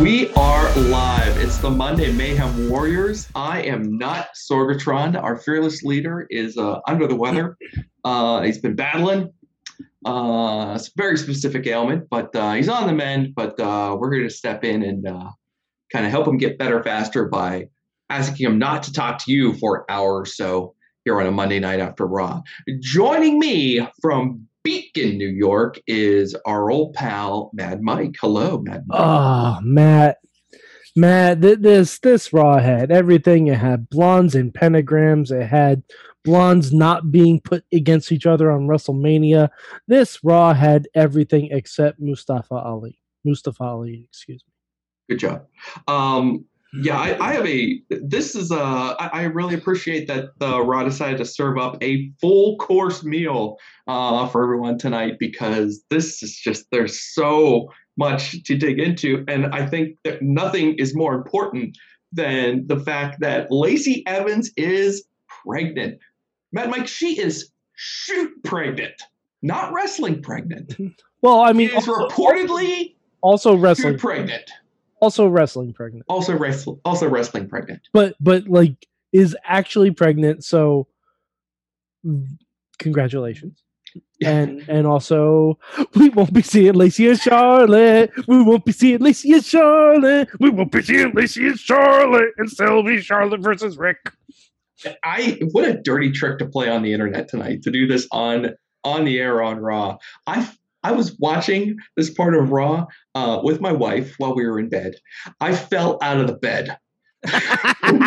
We are live. It's the Monday Mayhem Warriors. I am not Sorgatron. Our fearless leader is uh, under the weather. Uh, he's been battling. Uh, a very specific ailment, but uh, he's on the mend. But uh, we're here to step in and uh, kind of help him get better faster by asking him not to talk to you for an hour or so here on a Monday night after Raw. Joining me from Beacon, New York, is our old pal Mad Mike. Hello, Mad Mike. Oh, Matt, Matt, th- this this Raw had everything. It had blondes and pentagrams. It had blondes not being put against each other on WrestleMania. This Raw had everything except Mustafa Ali. Mustafa Ali, excuse me. Good job. Um, yeah, I, I have a. This is a. I, I really appreciate that the Raw decided to serve up a full course meal uh, for everyone tonight because this is just there's so much to dig into, and I think that nothing is more important than the fact that Lacey Evans is pregnant. Matt, Mike, she is shoot pregnant, not wrestling pregnant. Well, I mean, mean, is also, reportedly also wrestling, pregnant, also wrestling pregnant, also wrestle, also wrestling pregnant. but but like is actually pregnant. So, congratulations. and and also we won't be seeing Lacey and Charlotte. We won't be seeing Lacey and Charlotte. We won't be seeing Lacey and Charlotte and Sylvie Charlotte versus Rick. I what a dirty trick to play on the internet tonight to do this on on the air on Raw. I I was watching this part of Raw uh, with my wife while we were in bed. I fell out of the bed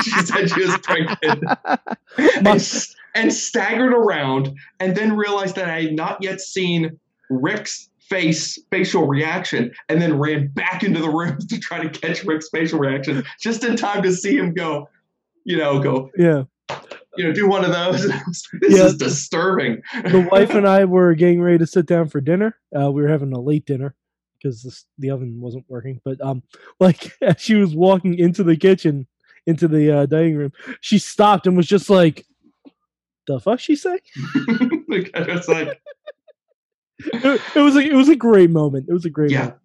she said she was pregnant and, and staggered around, and then realized that I had not yet seen Rick's face facial reaction, and then ran back into the room to try to catch Rick's facial reaction just in time to see him go. You know, go Yeah, you know, do one of those. this Yeah. is disturbing. the wife and I were getting ready to sit down for dinner. Uh, we were having a late dinner because the oven wasn't working. But um, like as she was walking into the kitchen, into the uh, dining room, she stopped and was just like, "The fuck?" She say. it's like, It, it was a it was a great moment. It was a great yeah. moment.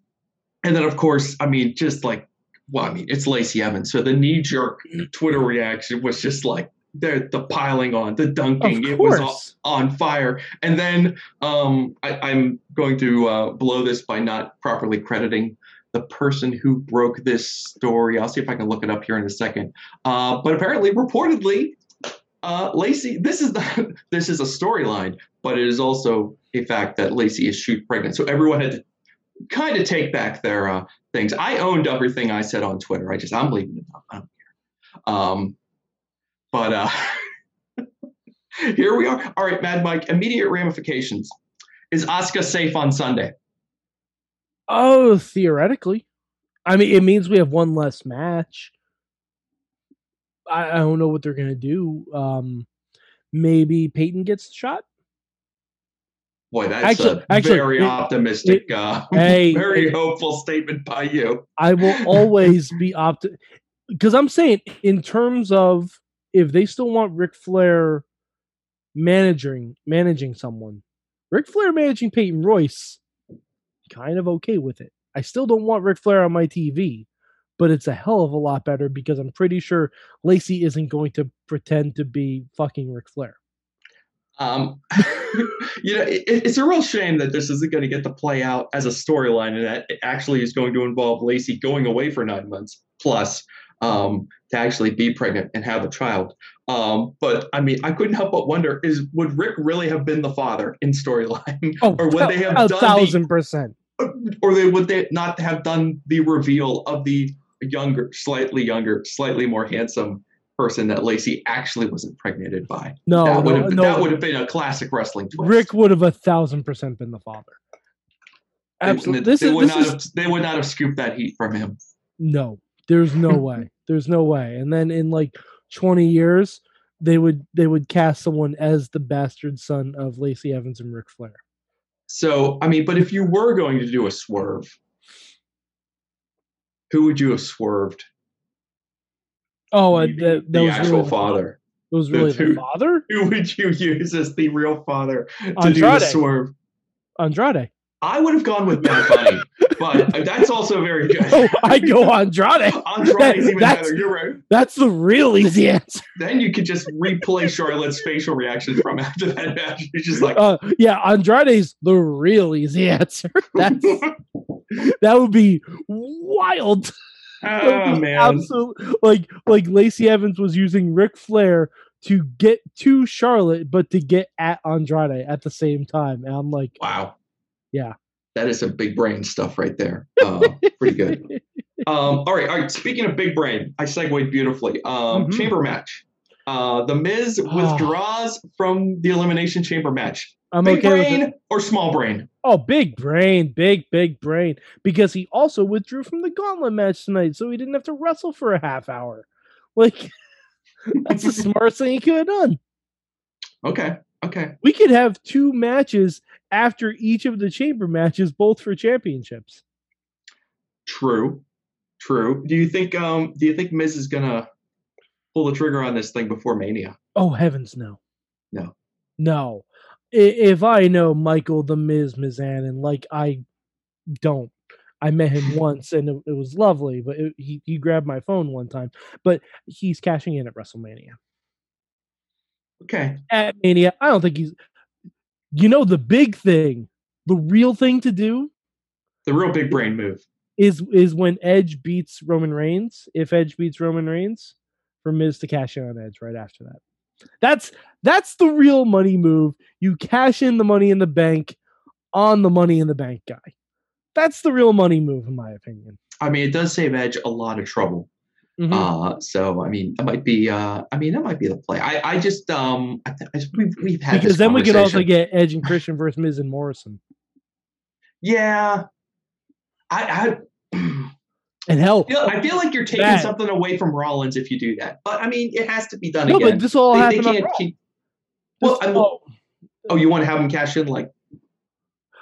And then, of course, I mean, just like, well, I mean, it's Lacey Evans. So the knee jerk Twitter reaction was just like, the, the piling on, the dunking, it was on fire. And then um, I, I'm going to uh, blow this by not properly crediting the person who broke this story. I'll see if I can look it up here in a second. Uh, but apparently, reportedly, uh, Lacey, this is the this is a storyline, but it is also a fact that Lacey is shoot pregnant. So everyone had to kind of take back their uh, things. I owned everything I said on Twitter. I just I'm leaving it up. I don't care. Um, but uh, here we are. All right, Mad Mike. Immediate ramifications. Is Asuka safe on Sunday? Oh, theoretically, I mean, it means we have one less match. I, I don't know what they're gonna do. Um, maybe Peyton gets the shot. Boy, that's Actually- a actually, very it- optimistic, uh, Hey, very it- hopeful statement by you. I will always be opt because I'm saying in terms of if they still want Ric Flair managing managing someone, Ric Flair managing Peyton Royce, kind of okay with it. I still don't want Ric Flair on my TV, but it's a hell of a lot better because I'm pretty sure Lacey isn't going to pretend to be fucking Ric Flair. Um, you know, it, it's a real shame that this isn't going to get to play out as a storyline, and that it actually is going to involve Lacey going away for nine months plus um, to actually be pregnant and have a child. Um, but I mean, I couldn't help but wonder: is would Rick really have been the father in storyline, Oh, or would they have a done thousand percent? or they would they not have done the reveal of the younger, slightly younger, slightly more handsome person that Lacey actually wasn't impregnated by? No, that would have no. that would have been a classic wrestling twist. Rick would have a thousand percent been the father. Absolutely. They, This they is would not is have, they would not have scooped that heat from him. no, There's no way. There's no way. And then in like 20 years, they would they would cast someone as the bastard son of Lacey Evans and Ric Flair. So, I mean, but if you were going to do a swerve, who would you have swerved? Oh, uh, the, that, that the actual really father. It was really who- the father, Who would you use as the real father to do Andrade. the swerve? Andrade. I would have gone with Bad Bunny, but that's also very good. Oh, I go Andrade. Andrade's even That's- better. You're right. That's the real easy answer. Then you could just replay Charlotte's facial reaction from after that match. You're just like, Uh, yeah, Andrade's the real easy answer. That's that would be wild. Oh be man. absolute- like like Lacey Evans was using Ric Flair to get to Charlotte, but to get at Andrade at the same time. And I'm like, Wow. Yeah. That is some big brain stuff right there. Uh, pretty good. Um, all right, all right. Speaking of big brain, I segued beautifully. Um, Mhm. Chamber match. Uh, the Miz Ah. withdraws from the Elimination Chamber match. I'm Big okay brain or small brain? Oh, big brain, big big brain, because he also withdrew from the Gauntlet match tonight, so he didn't have to wrestle for a half hour. Like that's the smartest thing he could have done. Okay, okay. We could have two matches after each of the chamber matches, both for championships. True, true. Do you think? Um, do you think Miz is gonna pull the trigger on this thing before Mania? Oh heavens, no, No. no. I- If I know Michael the Miz Mizanin, like I don't, I met him once and it, it was lovely, but it, he he grabbed my phone one time. But he's cashing in at WrestleMania. Okay. At Mania, I don't think he's. You know the big thing, the real thing to do The real big brain move. is is when Edge beats Roman Reigns. If Edge beats Roman Reigns, for Miz to cash in on Edge right after that. That's that's the real money move. You cash in the money in the bank on the money in the bank guy. That's the real money move, in my opinion. I mean, it does save Edge a lot of trouble. Mhm. Uh, so I mean, that might be. Uh, I mean, that might be the play. I, I just, um, I th- I just- we've, we've had because then we could also get Edge and Christian versus Miz and Morrison. Yeah, I, I, And hell, feel, I feel like you're taking That- something away from Rollins if you do that. But I mean, it has to be done no, again. but this all they, they happened can't keep. Well, all- oh, you want to have him cash in like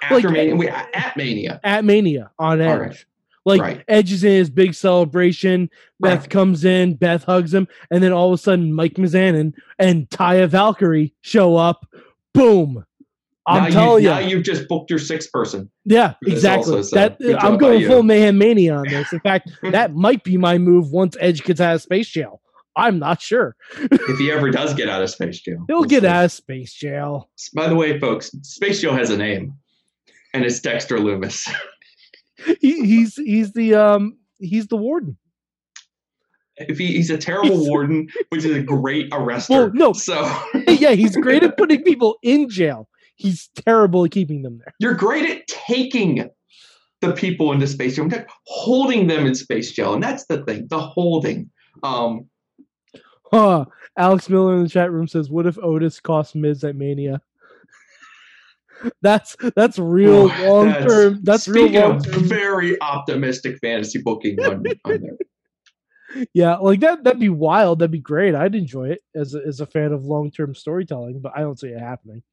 after Like- Mania? Wait, at Mania. at Mania on Edge. Right. Like Right. Edge is in his big celebration. Beth Right. comes in, Beth hugs him, and then all of a sudden Mike Mizanin and Taya Valkyrie show up. Boom. I'm now telling you, you. now you've just booked your sixth person. yeah, exactly. also, so that I'm going full mayhem mania on this. In fact, that might be my move once Edge gets out of space jail. I'm not sure. If he ever does get out of Space Jail, He'll get see. out of space jail. By the way, folks, Space Jail has a name, and it's Dexter Lumis. He, he's he's the um he's the warden. if he, he's a terrible warden, which is a great arrestor. Well, no. So yeah, he's great at putting people in jail. He's terrible at keeping them there. you're great at taking the people into space jail, not holding them in space jail, and that's the thing, the holding. Um, Huh. Alex Miller in the chat room says, "What if Otis cost Miz at Mania?" that's that's real oh, long term. That's real speaking of very optimistic fantasy booking on, on there. Yeah, like that. That'd be wild. That'd be great. I'd enjoy it as a, as a fan of long term storytelling, but I don't see it happening.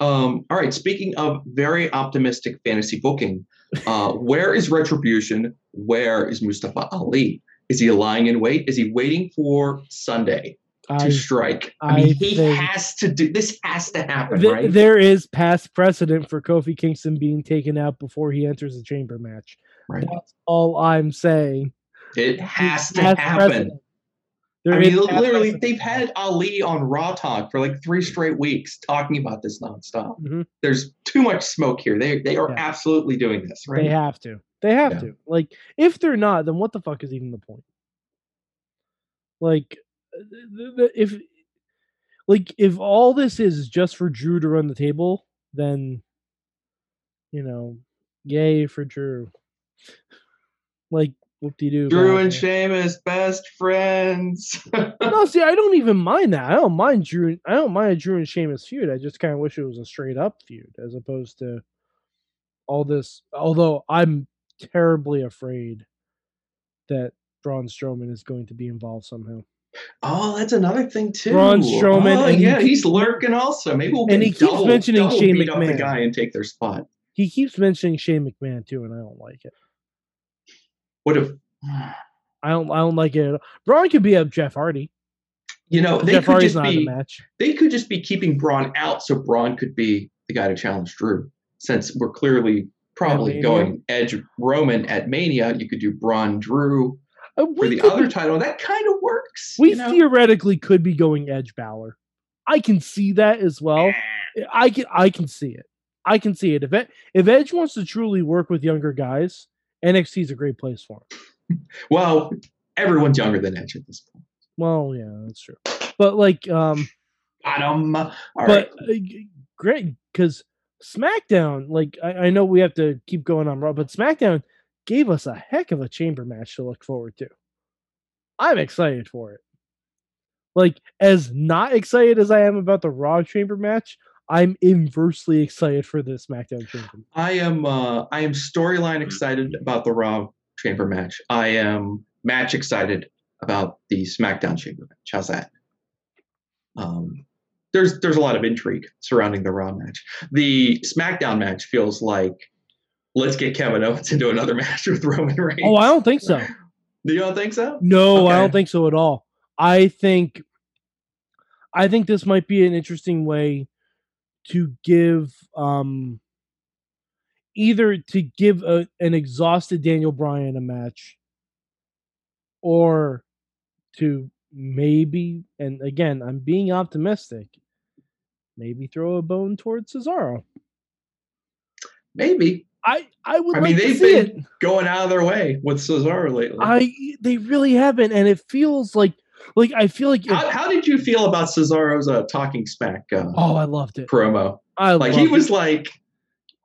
Um, all right. Speaking of very optimistic fantasy booking, uh, where is Retribution? Where is Mustafa Ali? Is he lying in wait? Is he waiting for Sunday to I, strike? I, I mean, he has to do this. Has to happen, th- right? there is past precedent for Kofi Kingston being taken out before he enters a chamber match. right. That's all I'm saying. It has to happen. I mean, literally, precedent. they've had Ali on Raw Talk for like three straight weeks talking about this nonstop. Mhm. There's too much smoke here. They they are Yeah. absolutely doing this, right? They have to. They have Yeah. to. Like, if they're not, then what the fuck is even the point? Like, if like if all this is just for Drew to run the table, then you know, yay for Drew. Like, whoop de doo. Drew and Sheamus, best friends. No, see, I don't even mind that. I don't mind Drew. I don't mind a Drew and Sheamus feud. I just kind of wish it was a straight up feud as opposed to all this. Although I'm terribly afraid that Braun Strowman is going to be involved somehow. Oh, that's another thing too. Braun Strowman, Oh, and he yeah, keep- he's lurking also. Maybe we'll And he keeps double, mentioning double Shane beat up the guy and take their spot. He keeps mentioning Shane McMahon too, and I don't like it. What if I don't. I don't like it. At all. Braun could be a Jeff Hardy. you know they Jeff could Hardy's just not in the be match. they could just be keeping Braun out so Braun could be the guy to challenge Drew. Since we're clearly probably going Edge Roman at Mania, you could do Braun Drew for the could other title. That kind of works. we you know? theoretically could be going Edge Balor. I can see that as well. I can I can see it. I can see it. If Ed, if Edge wants to truly work with younger guys, NXT is a great place for him. Well, everyone's younger than Edge at this point. Well, yeah, that's true. But like, um. All but right. uh, great because SmackDown, like I, I know we have to keep going on Raw, but SmackDown gave us a heck of a chamber match to look forward to. I'm excited for it. Like as not excited as I am about the Raw chamber match, I'm inversely excited for the SmackDown chamber. I am uh I am storyline excited about the Raw Chamber match. I am match excited about the SmackDown Chamber match. How's that? Um there's there's a lot of intrigue surrounding the Raw match. The SmackDown match feels like let's get Kevin Owens into another match with Roman Reigns. Oh, I don't think so. Do you don't think so? No, I don't think so at all. I think I think this might be an interesting way to give um either to give a, an exhausted Daniel Bryan a match or to maybe and again, I'm being optimistic. Maybe throw a bone towards Cesaro. Maybe. I I would I mean they've see been it. going out of their way with Cesaro lately. I they really haven't and it feels like like I feel like if- how, how did you feel about Cesaro's uh, talking smack uh, oh, I loved it. promo? I Like he loved it. was like,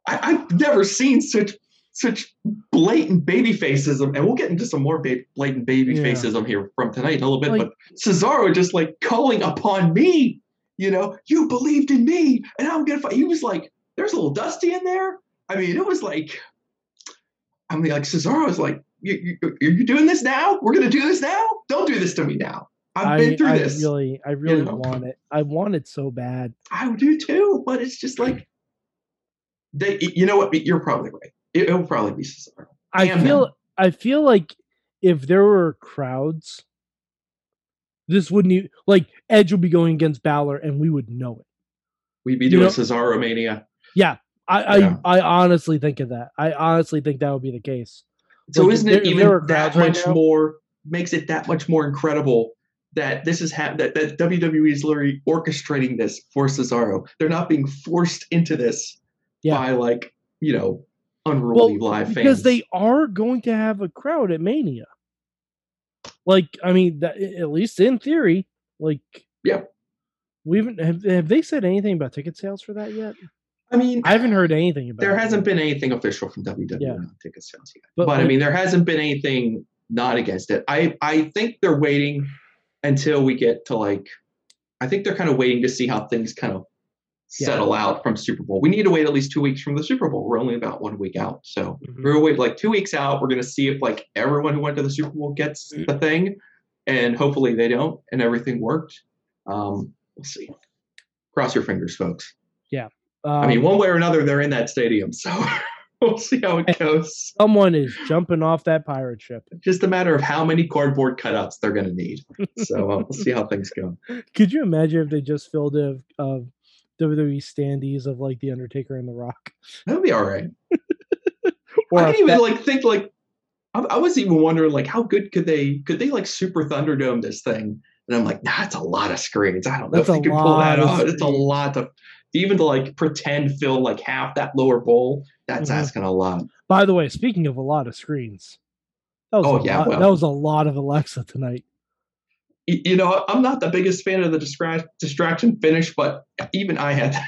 I, I've never seen such such blatant baby facism, and we'll get into some more ba- blatant baby Yeah. facism here from tonight in a little bit. Like- but Cesaro just like calling upon me, you know, you believed in me, and I'm gonna fight. He was like, there's a little dusty in there. I mean, it was like, I mean, like Cesaro was like, you, you, are you doing this now? We're gonna do this now? Don't do this to me now. I've I, been through I this. really, I really know? want it. I want it so bad. I would do too, but it's just like they. You know what? You're probably right. It, will probably be Cesaro. I feel, them. I feel like if there were crowds, this wouldn't e- like Edge would be going against Balor, and we would know it. We'd be You doing know- Cesaro mania. I, Yeah. I, I honestly think of that. I honestly think that would be the case. So Like, isn't there- it even that right much more? Makes it that much more incredible that this is ha- that that WWE is literally orchestrating this for Cesaro. They're not being forced into this Yeah. by like you know unruly Well, live fans because they are going to have a crowd at Mania. Like, I mean, that, at least in theory, like, Yep. We haven't have, have they said anything about ticket sales for that yet? I mean, I haven't heard anything about. there it hasn't been anything official from WWE Yeah. on ticket sales yet. But, But, I mean, there hasn't been anything not against it. I I think they're waiting until we get to like. I think they're kind of waiting to see how things kind of Yeah. settle out from Super Bowl. We need to wait at least two weeks from the Super Bowl. We're only about one week out, so Mhm. we're gonna wait like two weeks out. We're gonna see if like everyone who went to the Super Bowl gets Mm-hmm. the thing, and hopefully they don't, and everything worked. Um, we'll see. Cross your fingers, folks. I mean, Um, one way or another, they're in that stadium, so we'll see how it goes. someone is jumping off that pirate ship. Just a matter of how many cardboard cutouts they're going to need. So uh, we'll see how things go. Could you imagine if they just filled it of, of WWE standees of like the Undertaker and The Rock? That'd be all right. Or I didn't even like think like I, I was even wondering like how good could they could they like super Thunderdome this thing? And I'm like, nah, it's a lot of screens. I don't know That's if you can pull that of off. It's a lot to even to like pretend fill like half that lower bowl. That's Mhm. asking a lot. By the way, speaking of a lot of screens, that was Oh, a yeah, lot, well. that was a lot of Alexa tonight. You know, I'm not the biggest fan of the distra- distraction finish, but even I had to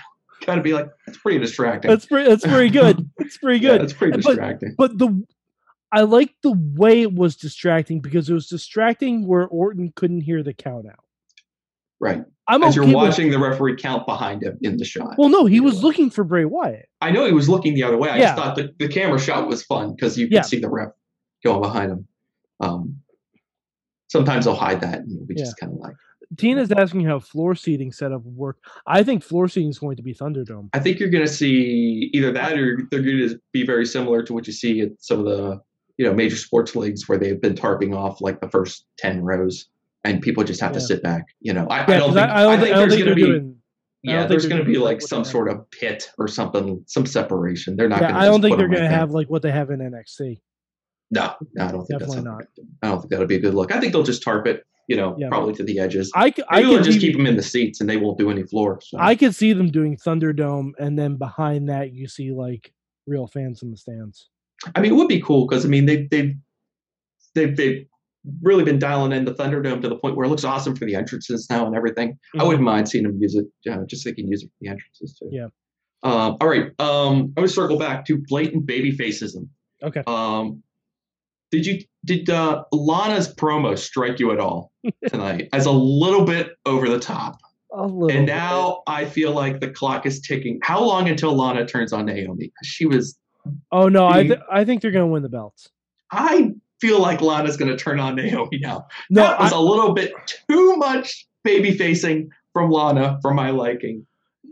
kind of be like, it's pretty distracting. That's pretty. That's pretty good. It's pretty good. it's pretty But- distracting. But the I like the way it was distracting because it was distracting where Orton couldn't hear the count out. Right. I'm As okay you're with- watching the referee count behind him in the shot. well, no, he was way. looking for Bray Wyatt. I know he was looking the other way. I Yeah. just thought the, the camera shot was fun because you could Yeah. see the ref going behind him. Um, sometimes they'll hide that, and we Yeah. just kind of like. Tina's asking how floor seating setup would work. I think floor seating is going to be Thunderdome. I think you're going to see either that or they're going to be very similar to what you see at some of the you know major sports leagues where they've been tarping off like the first ten rows, and people just have to sit back. You know, I, I don't think I, I don't think, I don't there's think gonna be doing. Yeah, there's going to be like some they sort of pit or something, some separation. They're not. Yeah, gonna I don't think they're gonna have like what they have in NXT. No, no, I don't think Definitely that's not. I don't think that'll be a good look. I think they'll just tarp it. You know, Yeah. probably to the edges. I Maybe could just keep them in the seats and they won't do any floor. So. I could see them doing Thunderdome, and then behind that you see like real fans in the stands. I mean, it would be cool because I mean they they've they've they've really been dialing in the Thunderdome to the point where it looks awesome for the entrances now and everything. I Mhm. wouldn't mind seeing them use it, uh, just so they can use it for the entrances too. Yeah. Um, all right. Um, I'm gonna circle back to blatant baby facism. Okay. Um, did you did uh, Lana's promo strike you at all tonight as a little bit over the top? A little. And bit. now I feel like the clock is ticking. How long until Lana turns on Naomi? She was oh no, I th- I think they're going to win the belts. I feel like Lana's going to turn on Naomi now. No, that was I- a little bit too much baby facing from Lana for my liking.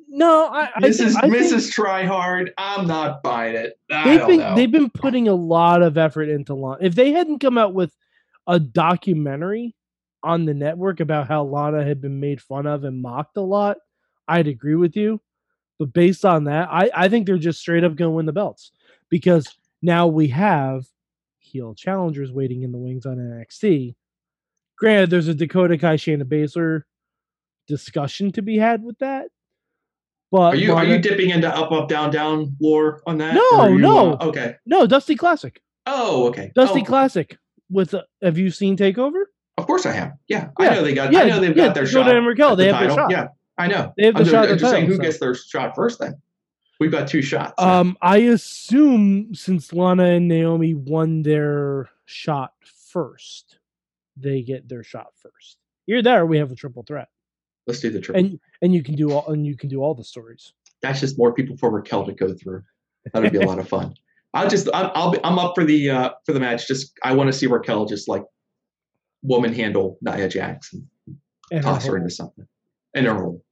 no, I, I This think- is I Mrs. Tryhard. I'm not buying it. I they've don't been know. they've been putting a lot of effort into Lana. If they hadn't come out with a documentary on the network about how Lana had been made fun of and mocked a lot, I'd agree with you. But based on that, I, I think they're just straight up going to win the belts because now we have heel challengers waiting in the wings on NXT. Granted, there's a Dakota Kai Shayna Baszler discussion to be had with that. But Are you are you dipping into up up down down lore on that? No, you, no. uh, okay. no Dusty Classic? Oh, okay. Dusty Oh, Classic with uh, have you seen Takeover? Of course I have. Yeah, Yeah, I know they got. yeah, I know they've yeah, got their Dakota shot. and Raquel, they the have their shot. Yeah, I know. They have the I'm shot just, I'm just saying who so. gets their shot first. Then we've got two shots. now. Um, I assume since Lana and Naomi won their shot first, they get their shot first. You're there. We have a triple threat, Let's do the triple. and and you can do all and you can do all the stories. that's just more people for Raquel to go through. That'd be a lot of fun. I'll just I'll, I'll be, I'm up for the uh for the match. Just I want to see Raquel just like woman handle Nia Jax and her toss her whole- into something and her role.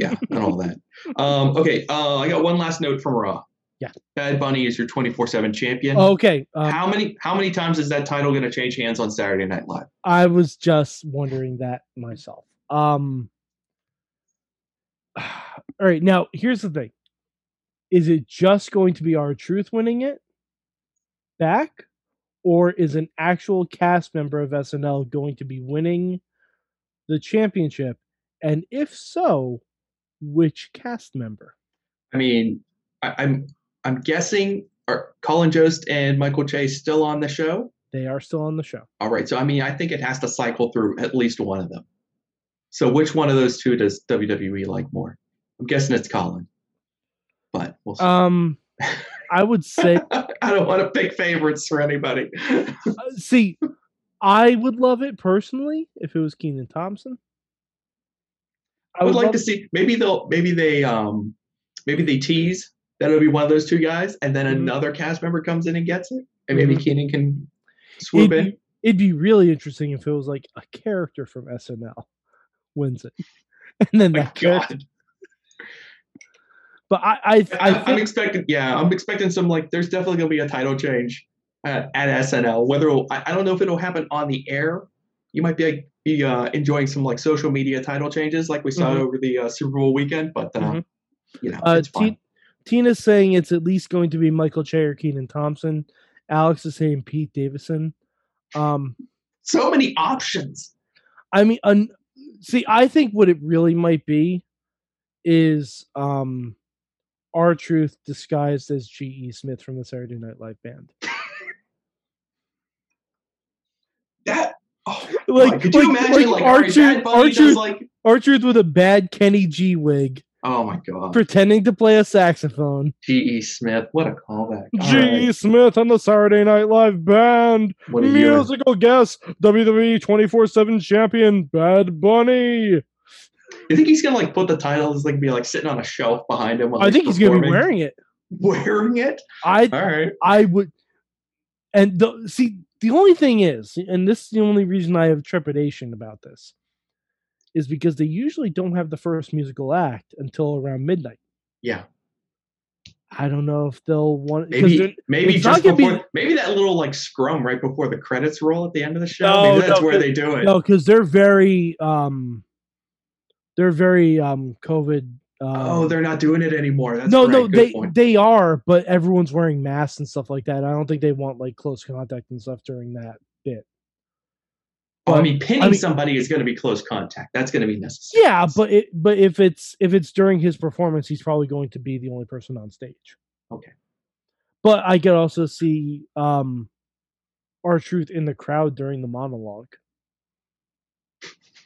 Yeah, and all that. Um, okay, uh, I got one last note from Raw. Yeah. Bad Bunny is your 24/7 champion. Okay, um, how many how many times is that title going to change hands on Saturday Night Live? I was just wondering that myself. Um All right, now here's the thing. Is it just going to be R-Truth winning it back or is an actual cast member of SNL going to be winning the championship and if so, which cast member? I mean, I, I'm I'm guessing are Colin Jost and Michael Chase still on the show? They are still on the show. All right. So I mean, I think it has to cycle through at least one of them. So which one of those two does WWE like more? I'm guessing it's Colin. But we'll see. Um I would say I don't want to pick favorites for anybody. Uh, see, I would love it personally if it was Kenan Thompson. I would like to see maybe they'll maybe they um maybe they tease that it'll be one of those two guys, and then Mhm. another cast member comes in and gets it, and maybe Mhm. Kenan can swoop It'd in. be, it'd be really interesting if it was like a character from SNL wins it, and then that character. God. But I, I, I, think expecting, yeah, I'm expecting some like. There's definitely gonna be a title change at, at SNL. Whether I, I don't know if it'll happen on the air. You might be be uh, enjoying some like social media title changes, like we saw Mhm. over the uh, Super Bowl weekend. But uh, Mhm. you know, uh, it's fine. T- Tina's saying it's at least going to be Michael Che or Kenan Thompson. Alex is saying Pete Davidson. Um, so many options. I mean, un- see, I think what it really might be is um, R-Truth disguised as G.E. Smith from the Saturday Night Live band. That. Oh, Like, like, could you like- imagine like like, Archer, Archer- Archer- does like? Truth with a bad Kenny G wig, Oh my God, pretending to play a saxophone. G.E. Smith, what a callback! All G.E. right, Smith and the Saturday Night Live band. what. Musical guest, WWE 24 7 champion, Bad Bunny. You think he's gonna like put the titles like be like sitting on a shelf behind him? I think he's going to be wearing it. wearing it. I All right. I would, and the see the only thing is, and this is the only reason I have trepidation about this, is because they usually don't have the first musical act until around midnight. Yeah. I don't know if they'll want Maybe maybe just gonna be- before maybe that little like scrum right before the credits roll at the end of the show. No, maybe that's no, where they do it. no, because they're very um, they're very um COVID. Um, oh, they're not doing it anymore. That's no, right. no, Good they point. they are, but everyone's wearing masks and stuff like that. I don't think they want like close contact and stuff during that bit. Oh, I mean, pinning I mean- somebody is going to be close contact. That's going to be necessary. Yeah, but it but if it's if it's during his performance, he's probably going to be the only person on stage. Okay. But I could also see um R-Truth in the crowd during the monologue.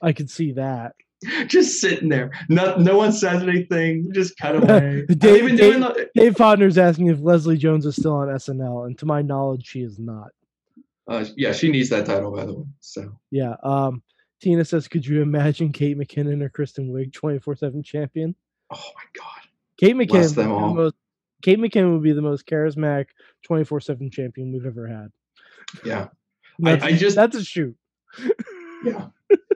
I could see that. just sitting there. No, no one says anything. Just cut away. Dave- even Dave- the, Dave Podner's asking if Leslie Jones is still on SNL, and to my knowledge, she is not. uh, yeah, she needs that title, by the way. So Yeah. Um Tina says, could you imagine Kate McKinnon or Kristen Wiig 24-7 champion? oh my god. Kate McKinnon the most Kate McKinnon would be the most charismatic 24-7 champion we've ever had. Yeah. I- I just- that's a shoot. Yeah.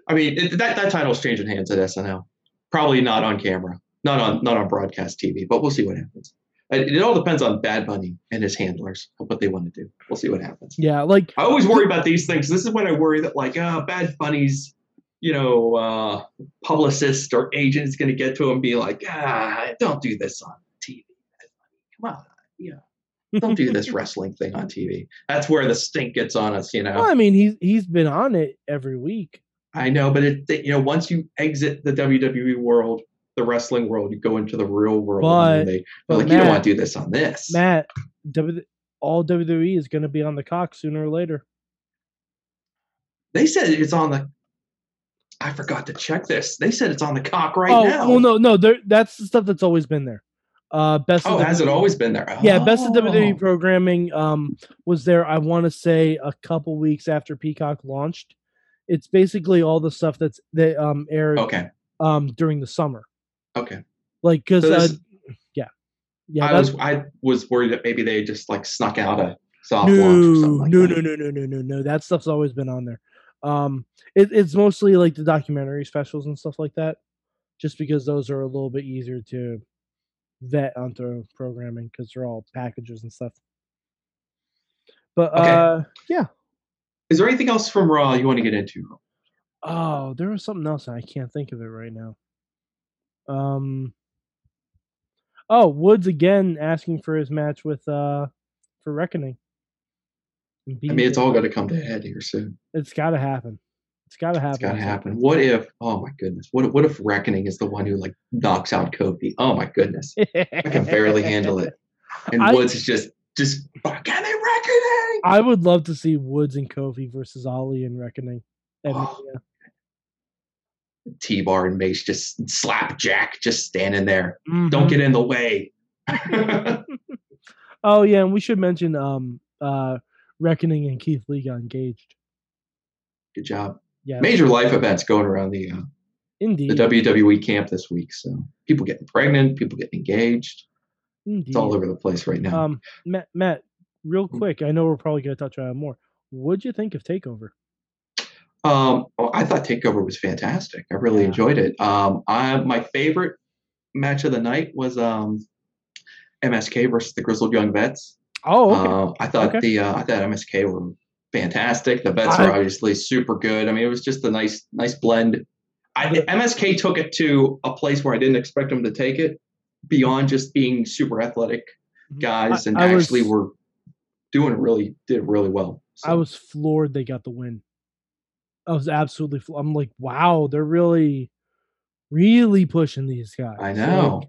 I mean, it, that that title's changing hands at SNL. Probably not on camera, not on not on broadcast TV, but we'll see what happens. It, it all depends on Bad Bunny and his handlers what they want to do. We'll see what happens. Yeah, like I always worry about these things. This is when I worry that like, uh, Bad Bunny's, you know, uh, publicist or agent is going to get to him and be like, ah, don't do this on TV. Come on, yeah, don't do this wrestling thing on TV. That's where the stink gets on us, you know. well, I mean he's he's been on it every week. I know, but it, you know, once you exit the WWE world, the wrestling world, you go into the real world, and But- they, but like, you don't want to do this on this. Matt, w, all WWE is going to be on the cock sooner or later. They said it's on the. I forgot to check this. They said it's on the cock right oh, now. well, no, no, that's the stuff that's always been there. Uh, best. Oh, has it always been there? Yeah, best of WWE Oh. programming um, was there. I want to say a couple weeks after Peacock launched. It's basically all the stuff that's that um aired Okay. um during the summer, Okay. like because So uh, yeah, yeah. I was I was worried that maybe they just like snuck out a soft launch or something like no, that. no, no, no, no, no, no. That stuff's always been on there. Um, it, it's mostly like the documentary specials and stuff like that, just because those are a little bit easier to vet onto programming because they're all packages and stuff. But Okay. uh, yeah. Is there anything else from Raw you want to get into? Oh, there was something else I can't think of it right now. Um. Oh, Woods again asking for his match with uh for Reckoning. I mean, it's him. all going to come to a head here soon. It's got to happen. It's got to happen. It's got to happen. What if? Oh my goodness. What if, what if Reckoning is the one who like knocks out Kofi? Oh my goodness. I can barely handle it. And I- Woods is just just they Reckoning? I would love to see Woods and Kofi versus Ali and Reckoning. at Oh. T Bar and Mace just Slapjack just standing there. Mhm. Don't get in the way. Oh yeah, and we should mention um uh Reckoning and Keith Lee got engaged. Good job. Yeah, Major life events going around the uh, indeed. the WWE camp this week. So people getting pregnant, people getting engaged. indeed. It's all over the place right now. Um, Matt, Matt, real Mm. quick. I know we're probably gonna touch on more. What'd you think of Takeover? Um, oh, I thought Takeover was fantastic. I really Yeah. enjoyed it. Um, I my favorite match of the night was um, MSK versus the Grizzled Young Vets. Oh, okay. Uh, I thought Okay. the uh, I thought MSK were fantastic. The Vets I- are obviously super good. I mean, it was just a nice nice blend. I, MSK took it to a place where I didn't expect them to take it, beyond just being super athletic guys, and I was- actually were doing really did really well. I was floored they got the win. I was absolutely. Fl- I'm like, wow, they're really, really pushing these guys. I know.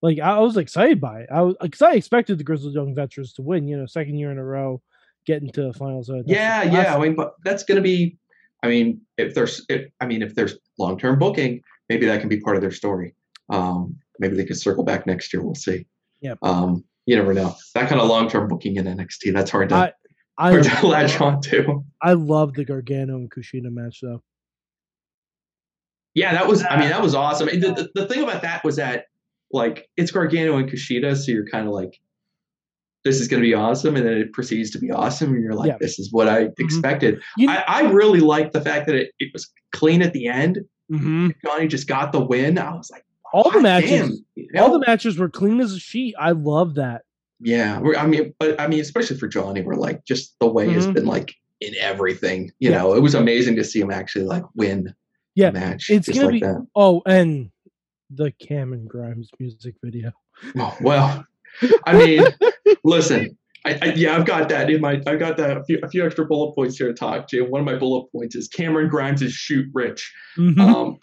Like, like I was excited by it. I was because I expected the Grizzled Young Veterans to win. You know, second year in a row, getting to the finals. Uh, Yeah, yeah. I mean, but that's going to be. I mean, if there's, if, I mean, if there's long term booking, maybe that can be part of their story. Um, maybe they could circle back next year. We'll see. Yeah. Um, you never know. That kind of long term booking in NXT, that's hard to I- I hard to latch on to. I love the Gargano and Kushida match though. Yeah, that was. I mean, that was awesome. The, the, the thing about that was that, like, it's Gargano and Kushida, so you're kind of like, this is going to be awesome, and then it proceeds to be awesome, and you're like, Yeah. Mm-hmm. this is what I expected. You- I, I really liked the fact that it, it was clean at the end. Mhm. Johnny just got the win. I was like, All the "God matches, damn," all the matches were clean as a sheet. I love that. Yeah, I mean, but I mean, especially for Johnny, we're like just the way has Mhm. been like in everything. You Yeah. know, it was amazing to see him actually like win Yeah, match. it's gonna like be- that. Oh, and the Cameron Grimes music video. Oh, well, I mean, listen. I, I, yeah, I've got that in my. I've got that a few, a few extra bullet points here to talk to. One of my bullet points is Cameron Grimes is shoot rich, Mhm. um,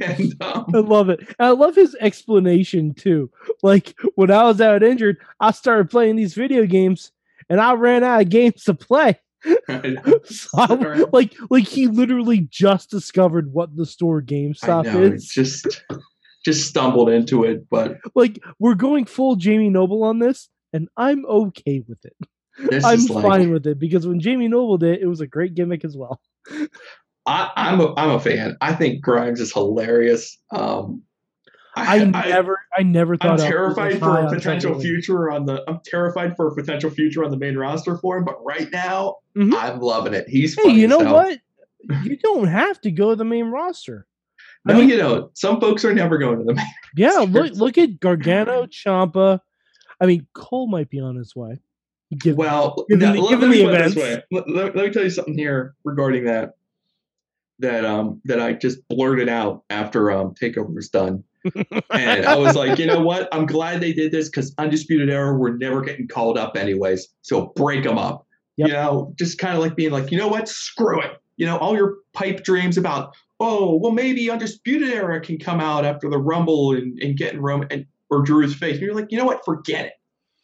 and um, I love it. And I love his explanation too. Like when I was out injured, I started playing these video games, and I ran out of games to play. So I- like, like he literally just discovered what the store I GameStop know, is. just just stumbled into it, but Like we're going full Jamie Noble on this, and I'm okay with it. this I'm like fine with it because when Jamie Noble did, it, it was a great gimmick as well. I, I'm a I'm a fan. I think Grimes is hilarious. Um, I, never, I never I'm thought I was terrified for a potential future on the. I'm terrified for a potential future on the main roster for him. But right now, Mhm. I'm loving it. He's Hey, you know hell. what? You don't have to go to the main roster. I mean- you know, some folks are never going to the main. Yeah, Sure. look look at Gargano, Ciampa. I mean, Cole might be on his way. Give- Well, Given now, the- let, given the events. way. Let, let- let me tell you something here regarding that. That um that I just blurted out after um Takeover was done, and I was like, you know what? I'm glad they did this because Undisputed Era were never getting called up anyways. So break them up. Yep. You know, just kind of like being like, you know what? Screw it. You know, all your pipe dreams about, oh, well, maybe Undisputed Era can come out after the Rumble and, and get in Rome and or Drew's face. And you're like, you know what? Forget it.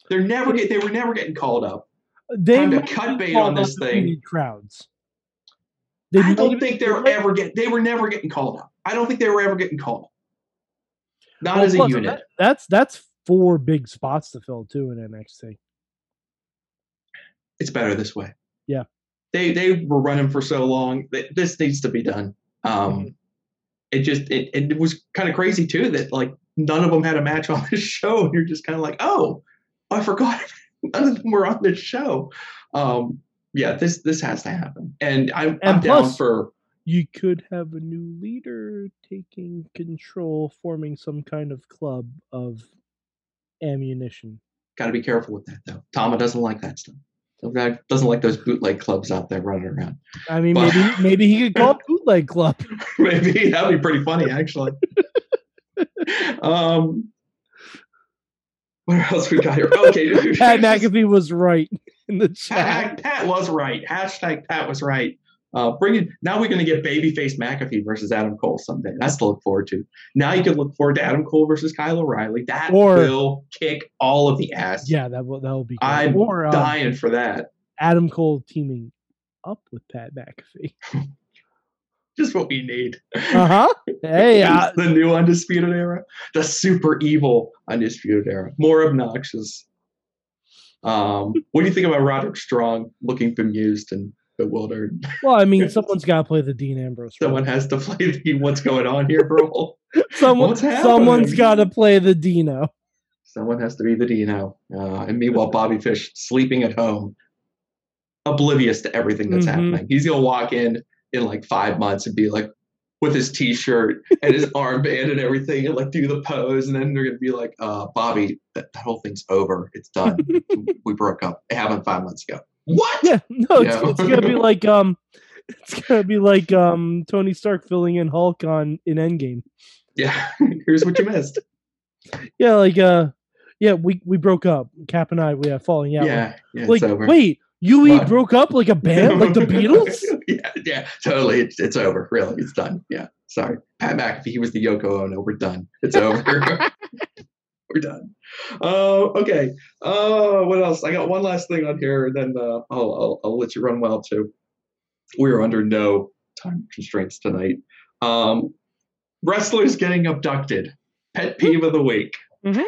They're never get. They were never getting called up. they time to cut bait on this up if we thing. crowds. They I don't think they're ever get. They were never getting called up. I don't think they were ever getting called up. Not Well, as a unit. that- that's that's four big spots to fill too in NXT. it's better this way. Yeah. They they were running for so long. that This needs to be done. Um, Mhm. it just it, it was kind of crazy too that like none of them had a match on this show, and you're just kind of like, oh, I forgot none of them were on this show. Um, yeah, this this has to happen, and I'm, I'm And down for You could have a new leader taking control, forming some kind of club of ammunition. got to be careful with that though. Tama doesn't like that stuff. Doesn't like those bootleg clubs out there running around. I mean, But- maybe maybe he could call it bootleg club. Maybe that'd be pretty funny, actually. Um, what else we got here? Okay, Pat McAfee was right in the chat. Pat, Pat was right. Hashtag Pat was right. Uh, bring it. Now we're going to get babyface McAfee versus Adam Cole someday. That's to look forward to. Now you can look forward to Adam Cole versus Kyle O'Reilly. That Or- will kick all of the ass. Yeah, that will that will be. Good. I'm or um, dying for that. Adam Cole teaming up with Pat McAfee. Just what we need. Uh huh. Hey, uh, the new undisputed era, the super evil undisputed era, more obnoxious. Um, what do you think about Roderick Strong looking bemused and bewildered? well, I mean, someone's got to play the Dean Ambrose. role. Someone has to play the what's going on here, bro. Someone, someone's got to play the Dino. Someone has to be the Dino. Uh, and meanwhile, Bobby Fish sleeping at home, oblivious to everything that's Mhm. happening. He's gonna walk in in like five months and be like with his t-shirt and his armband and everything and like do the pose and then they're gonna be like uh bobby that, that whole thing's over it's done we broke up it happened five months ago what Yeah, no, it's, Yeah. it's gonna be like um, it's gonna be like um Tony Stark filling in Hulk on in Endgame. yeah here's what you missed Yeah, like uh, yeah, we we broke up. Cap and I we are falling out. yeah yeah like it's over wait, you we broke up like a band, like the Beatles? yeah totally. It's, it's over really. It's done. Yeah sorry. Pat mcafee he was the yoko ono. We're done. It's over. We're done. Uh, okay. Uh, what else? I got one last thing on here and then uh, I'll, I'll, I'll let you run well too. We are under no time constraints tonight. Um, wrestlers getting abducted. Pet peeve of the week. Mhm.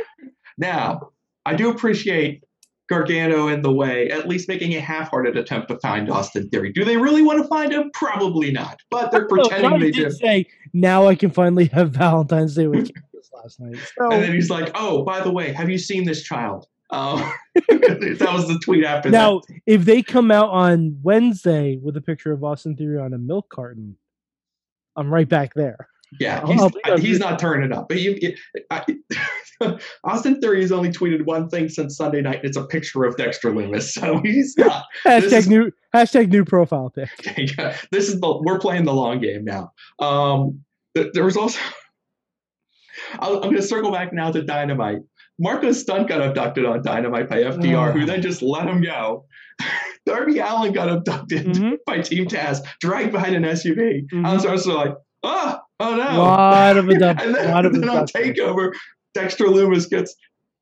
now i do appreciate Gargano in the way, at least making a half-hearted attempt to find Austin Theory. Do they really want to find him? Probably not. But they're No, pretending Johnny they did do. say now I can finally have Valentine's Day with Candice last night. So, And then he's like, "Oh, by the way, have you seen this child? Um, that was the tweet after that. Now, if they come out on Wednesday with a picture of Austin Theory on a milk carton, I'm right back there. Yeah, he's, I'll be- I'll he's not turning up. But I, Austin Theory has only tweeted one thing since Sunday night, and it's a picture of Dexter Lumis. So he's not. Hashtag is- new hashtag new profile pic. this is the we're playing the long game now. Um, th- there was also. I'm going to circle back now to Dynamite. Marko Stunt got abducted on Dynamite by FDR, who Oh. then just let him go. Darby Allin got abducted Mhm. by Team Taz, dragged behind an SUV. I was Mhm. also like, oh, oh no. Lot of abduct- and then, lot of then on. Takeover, Dexter Lumis gets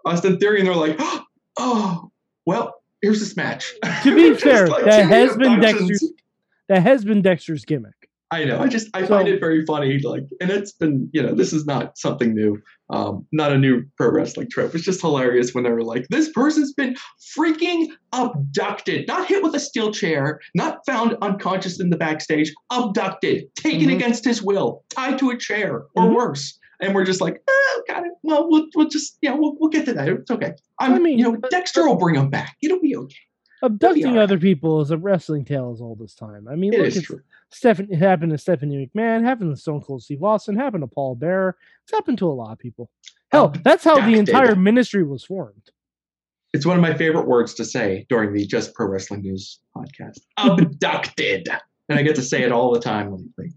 Austin Theory, and they're like, oh, well, here's this match. To be fair, like that has been. Dexter's that has been Dexter's gimmick. I know. I just I So- find it very funny. Like, and it's been you know this is not something new. Um, not a new pro wrestling trope. It's just hilarious when they were like, this person's been freaking abducted, not hit with a steel chair, not found unconscious in the backstage, abducted, taken Mhm. against his will, tied to a chair or Mhm. worse. And we're just like, oh, got it. Well, we'll, we'll just, yeah, we'll, we'll get to that. It's okay. I'm, I mean, you know, Dexter will bring him back. It'll be okay. Abducting other people is a wrestling tales all this time. I mean, It look, is it's true. Stephen, it happened to Stephanie McMahon, happened to Stone Cold Steve Austin, happened to Paul Bearer. It's happened to a lot of people. Hell, that's how the entire ministry was formed. It's one of my favorite words to say during the Just Pro Wrestling News podcast. Abducted. and I get to say it all the time lately.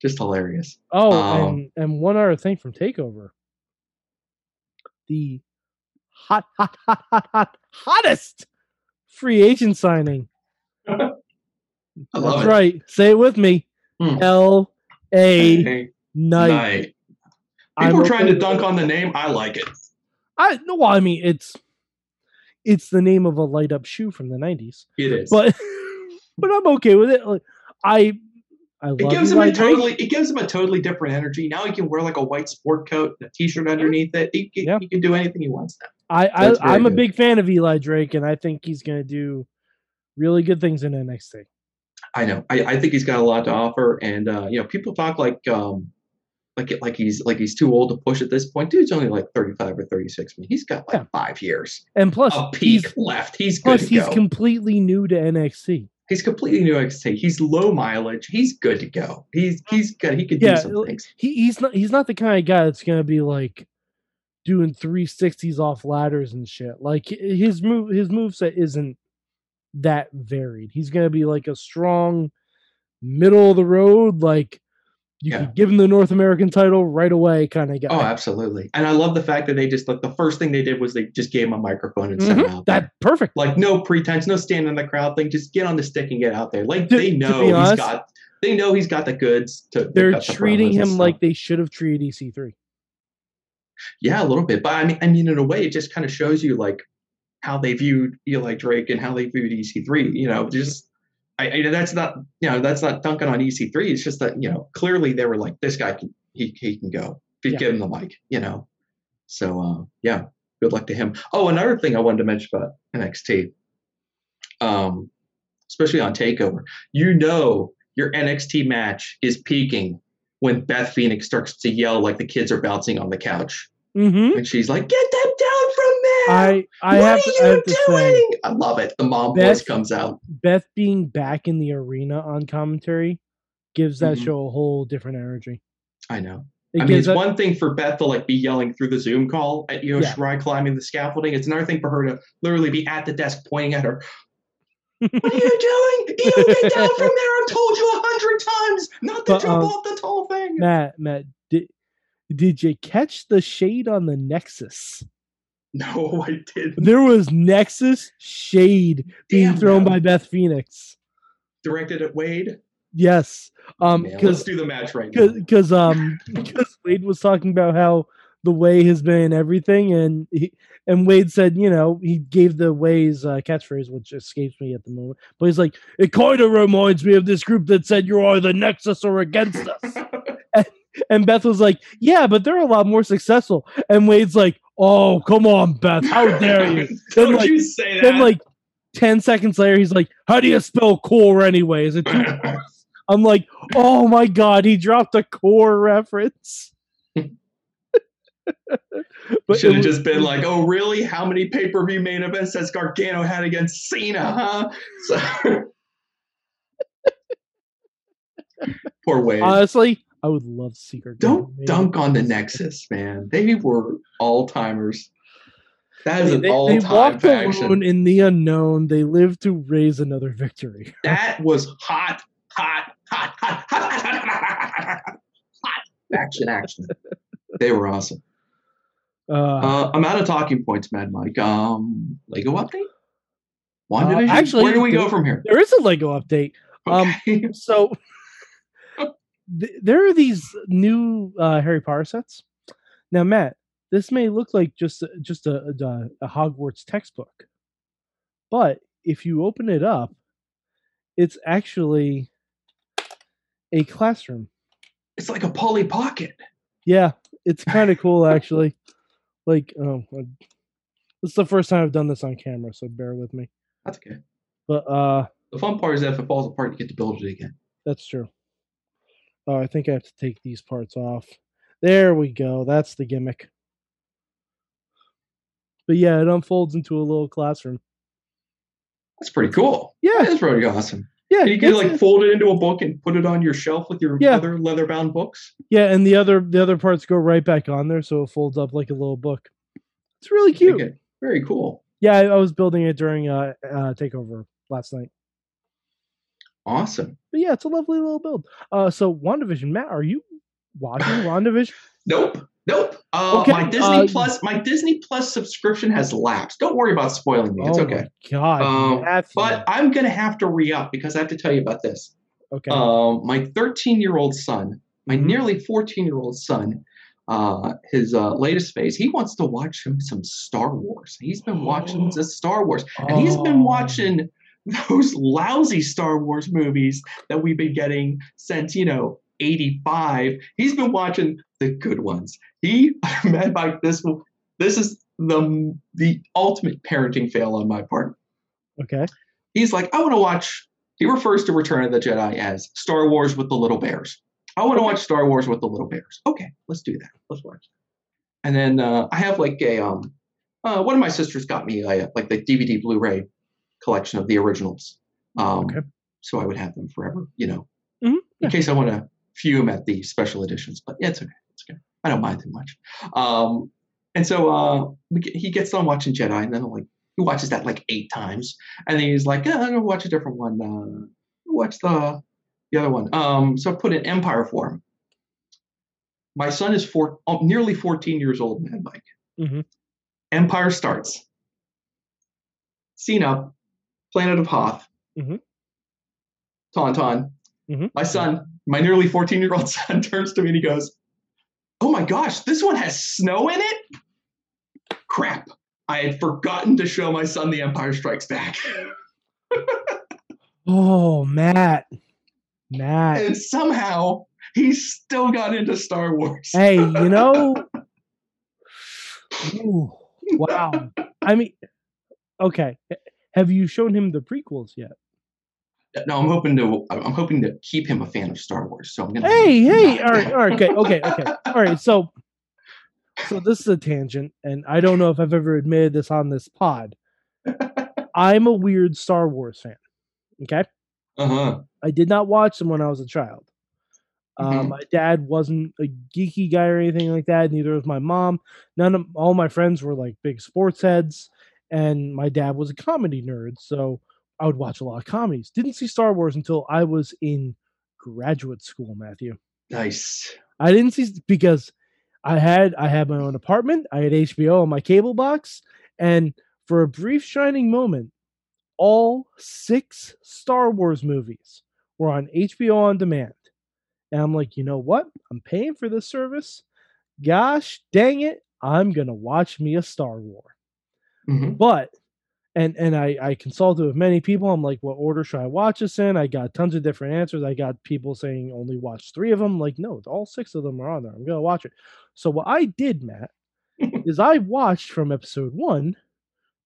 Just hilarious. Oh, Um, and and one other thing from Takeover, the hot, hot, hot, hot, hot, hottest free agent signing. I love That's it. right. Say it with me. Hmm. L A night. I'm People are trying okay to dunk it. on the name. I like it. I no, well, I mean it's it's the name of a light up shoe from the '90s, It is. but but I'm okay with it. Like, I I love it gives him a totally it gives him a totally different energy. Now he can wear like a white sport coat, and a t-shirt underneath it. He, he, Yeah. he can do anything he wants now. I, I I'm a big fan of Eli Drake, and I think he's going to do really good things in NXT. I know. I, I think he's got a lot to offer, and uh, you know, people talk like um, like it- like he's like he's too old to push at this point. Dude's only like thirty five or thirty six. I mean, he's got like five years And plus, a he's peak left. He's good plus to he's go. completely new to NXT. He's completely new XT. He's low mileage. He's good to go. He's mm. he's good. He could Yeah, do some things. He he's not he's not the kind of guy that's going to be like doing 360s off ladders and shit. Like his move his moveset isn't that varied. He's going to be like a strong middle of the road like you Yeah. could give him the North American title right away kind of guy. Oh, absolutely. And I love the fact that they just like the first thing they did was they just gave him a microphone and sent him Mhm. out. there. That perfect. like no pretense, no stand in the crowd thing. Just get on the stick and get out there. Like To- they know be he's honest, got. They know he's got the goods to. They're cut the treating him like they should have treated EC3. Yeah, a little bit, but I mean, I mean, in a way, it just kind of shows you like how they viewed Eli Drake and how they viewed EC3. You know, just I, I that's not you know that's not dunking on EC3. It's just that you know clearly they were like this guy can he he can go. Yeah. give him the mic. You know, so uh, yeah, good luck to him. Oh, another thing I wanted to mention about NXT, um, especially on Takeover, you know your NXT match is peaking when Beth Phoenix starts to yell like the kids are bouncing on the couch. Mm-hmm. And she's like, "Get them down from there! I I what have to, I have to say I love it. The mom Beth- voice comes out. Beth being back in the arena on commentary gives that Mhm. show a whole different energy. I know. It I mean, it's one thing for Beth to like be yelling through the Zoom call at Io Yeah. Shirai climbing the scaffolding. It's another thing for her to literally be at the desk pointing at her. what are you doing? You get down from there! I've told you a hundred times not to But, jump um, off the tall thing. Matt, Matt, did did you catch the shade on the Nexus? No, I didn't. There was Nexus shade being Damn, thrown man. by Beth Phoenix. Directed at Wade. Yes, um, Man, let's because do the match right now. because um because Wade was talking about how the way has been everything, and he, and Wade said, you know, he gave the Way's uh, catchphrase, which escapes me at the moment, but he's like, it kind of reminds me of this group that said you're either Nexus or against us. And Beth was like, yeah, but they're a lot more successful. And Wade's like, oh, come on, Beth, how dare you? Don't Then, like- you say that? then like ten seconds later, he's like, how do you spell Corre anyway? Is it two I'm like, oh my god, he dropped a Corre reference. But Should have just been like, oh, really? How many pay per view main events has Gargano had against Cena, huh? So, poor Wade. honestly, I would love Secret. Don't dunk on the Nexus, man. They were all timers. That is an all time They faction. alone in the unknown. They lived to raise another victory. that was hot, hot, hot, hot, hot, hot, action, action. they were awesome. Uh, uh, I'm out of talking points, Mad Mike. Um, Lego update. One uh. Actually, where do we there, go from here? There is a Lego update. Okay. Um, so th- there are these new uh, Harry Potter sets. Now, Matt, this may look like just a, just a, a, a Hogwarts textbook, but if you open it up, it's actually a classroom. it's like a Polly Pocket. Yeah, it's kind of cool actually. Like, oh, it's the first time I've done this on camera, so bear with me. That's okay. But uh, The fun part is that if it falls apart, you get to build it again. That's true. Oh, I think I have to take these parts off. There we go. That's the gimmick. But yeah, it unfolds into a little classroom. That's pretty cool. Yeah, That is pretty awesome. yeah, You can like fold it into a book and put it on your shelf with your Yeah. other leather bound books. yeah, and the other the other parts go right back on there, so it folds up like a little book. It's really cute. Very cool. Yeah, I, I was building it during uh, uh takeover last night. Awesome. But yeah, it's a lovely little build. Uh, so WandaVision, Matt, are you watching WandaVision? Nope. Nope. Uh, Okay, My Disney uh, Plus, my Disney Plus subscription has lapsed. Don't worry about spoiling me. It's oh okay. god, Um, But I'm gonna have to re up because I have to tell you about this. okay. Um, my 13 year old son, my Mhm. nearly 14 year old son, uh, his uh, latest phase, he wants to watch him some Star Wars. He's been watching the Star Wars, and he's been Oh. watching those lousy Star Wars movies that we've been getting since you know 85. He's been watching the good ones. He, man, like this, this is the the ultimate parenting fail on my part okay. he's like, I want to watch. He refers to Return of the Jedi as Star Wars with the little bears. I want to watch Star Wars with the little bears. Okay, let's do that. Let's watch. And then uh, I have like a um, uh, one of my sisters got me uh, like the DVD Blu-ray collection of the originals. Um, Okay. So I would have them forever, you know, Mhm, yeah. in case I want to fume at the special editions. But yeah, it's okay. It's okay. I don't mind too much. Um, and so uh, we get, he gets done watching Jedi, and then like he watches that like eight times, and then he's like, yeah, I'm gonna watch a different one. Uh, watch the the other one. Um, so I put in Empire for him. My son is four, oh, nearly 14 years old, man, Mike. Mhm. Empire starts. Scene up, Planet of Hoth. Mhm. Tauntaun. Mhm. My son, my nearly 14 year old son, turns to me and he goes, Oh my gosh, this one has snow in it? Crap. I had forgotten to show my son The Empire Strikes Back. Oh, Matt. Matt. and somehow he still got into Star Wars. hey, you know. Ooh, wow. I mean, okay. Have you shown him the prequels yet? No, I'm hoping to. I'm hoping to keep him a fan of Star Wars. So I'm gonna. Hey, hey. All right, all right. Okay, okay, okay. All right. So, so this is a tangent, and I don't know if I've ever admitted this on this pod. I'm a weird Star Wars fan. Okay. Uh huh. I did not watch them when I was a child. Uh, Mhm. My dad wasn't a geeky guy or anything like that. Neither was my mom. None of all my friends were like big sports heads, and my dad was a comedy nerd. So I would watch a lot of comedies. Didn't see Star Wars until I was in graduate school, Matthew. Nice. I didn't see because I had I had my own apartment. I had HBO on my cable box, and for a brief shining moment, all six Star Wars movies were on HBO on demand. And I'm like, you know what? I'm paying for this service. Gosh dang it, I'm gonna watch me a Star War. Hmm But and and I I consulted with many people. I'm like, what order should I watch this in? I got tons of different answers. I got people saying only watch three of them. Like, no, all six of them are on there. I'm gonna watch it. So what I did, Matt, is I watched from episode one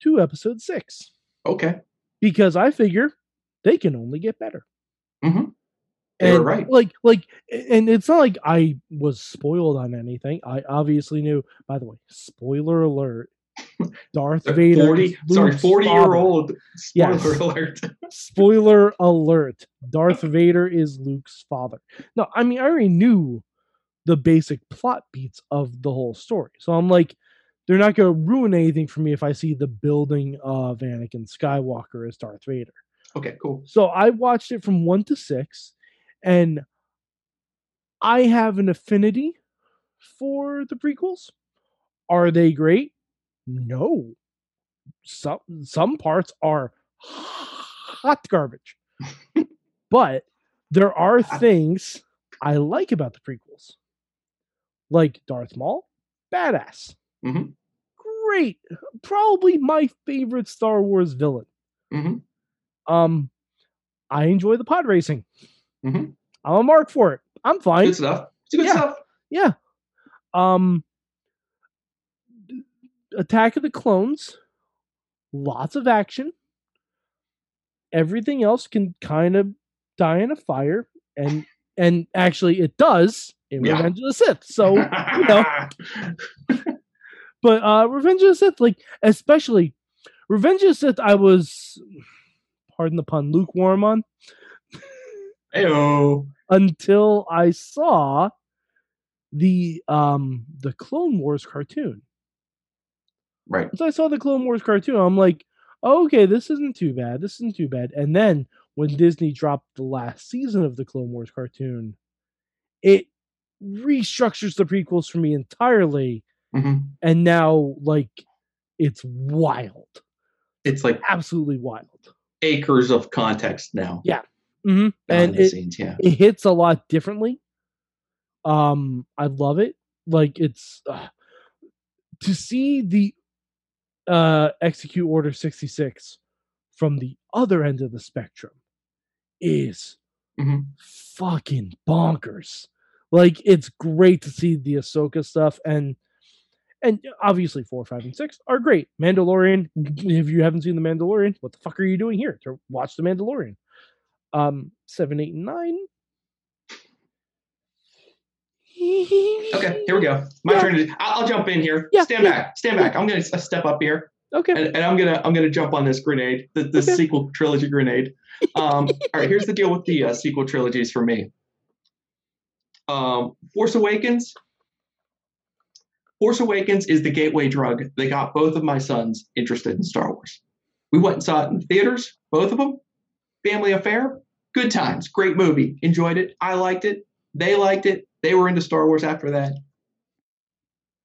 to episode six Okay. because I figure they can only get better. Mm-hmm. They were and right. like like and it's not like i was spoiled on anything i obviously knew by the way spoiler alert darth vader 40, sorry, Luke's 40 year father. old. Spoiler Yes. alert. spoiler alert darth vader is luke's father no i mean i already knew the basic plot beats of the whole story so i'm like they're not going to ruin anything for me if i see the building of anakin skywalker as darth vader Okay, cool. So I watched it from one to six, and I have an affinity for the prequels. Are they great? No. Some some parts are hot garbage. but there are things I like about the prequels. Like Darth Maul, badass. Mhm. Great. Probably my favorite Star Wars villain. Mhm. Um, I enjoy the pod racing. Mhm. I'm a mark for it. I'm fine. Good stuff. It's good Yeah. stuff. Yeah. Um, Attack of the Clones. Lots of action. Everything else can kind of die in a fire, and and actually it does in Yeah. Revenge of the Sith. So you know, but uh Revenge of the Sith, like especially Revenge of the Sith, I was, pardon the pun, lukewarm on Heyo. until I saw the um the Clone Wars cartoon. Right. Once I saw the Clone Wars cartoon, I'm like, oh, okay, this isn't too bad. This isn't too bad. And then when Disney dropped the last season of the Clone Wars cartoon, it restructures the prequels for me entirely. hmm And now, like, it's wild, It's like absolutely wild. acres of context now. hmm And it, scenes, yeah. it hits a lot differently. Um, I love it. Like it's uh, to see the uh execute order 66 from the other end of the spectrum is Mhm. fucking bonkers. Like it's great to see the Ahsoka stuff and and obviously four, five, and six are great. Mandalorian. If you haven't seen the Mandalorian, what the fuck are you doing here to watch the Mandalorian? Um, seven, eight, and nine. Okay, here we go. My Yeah. turn. To, I'll, I'll jump in here. Yeah, stand yeah. back. Stand back. I'm gonna step up here, Okay. and, and I'm gonna I'm gonna jump on this grenade, the, the Okay. sequel trilogy grenade. Um, all right, here's the deal with the uh, sequel trilogies for me. Um, Force Awakens. Force Awakens is the gateway drug that got both of my sons interested in Star Wars. We went and saw it in theaters, both of them. Family affair, good times, great movie, enjoyed it. I liked it. They liked it. They were into Star Wars after that.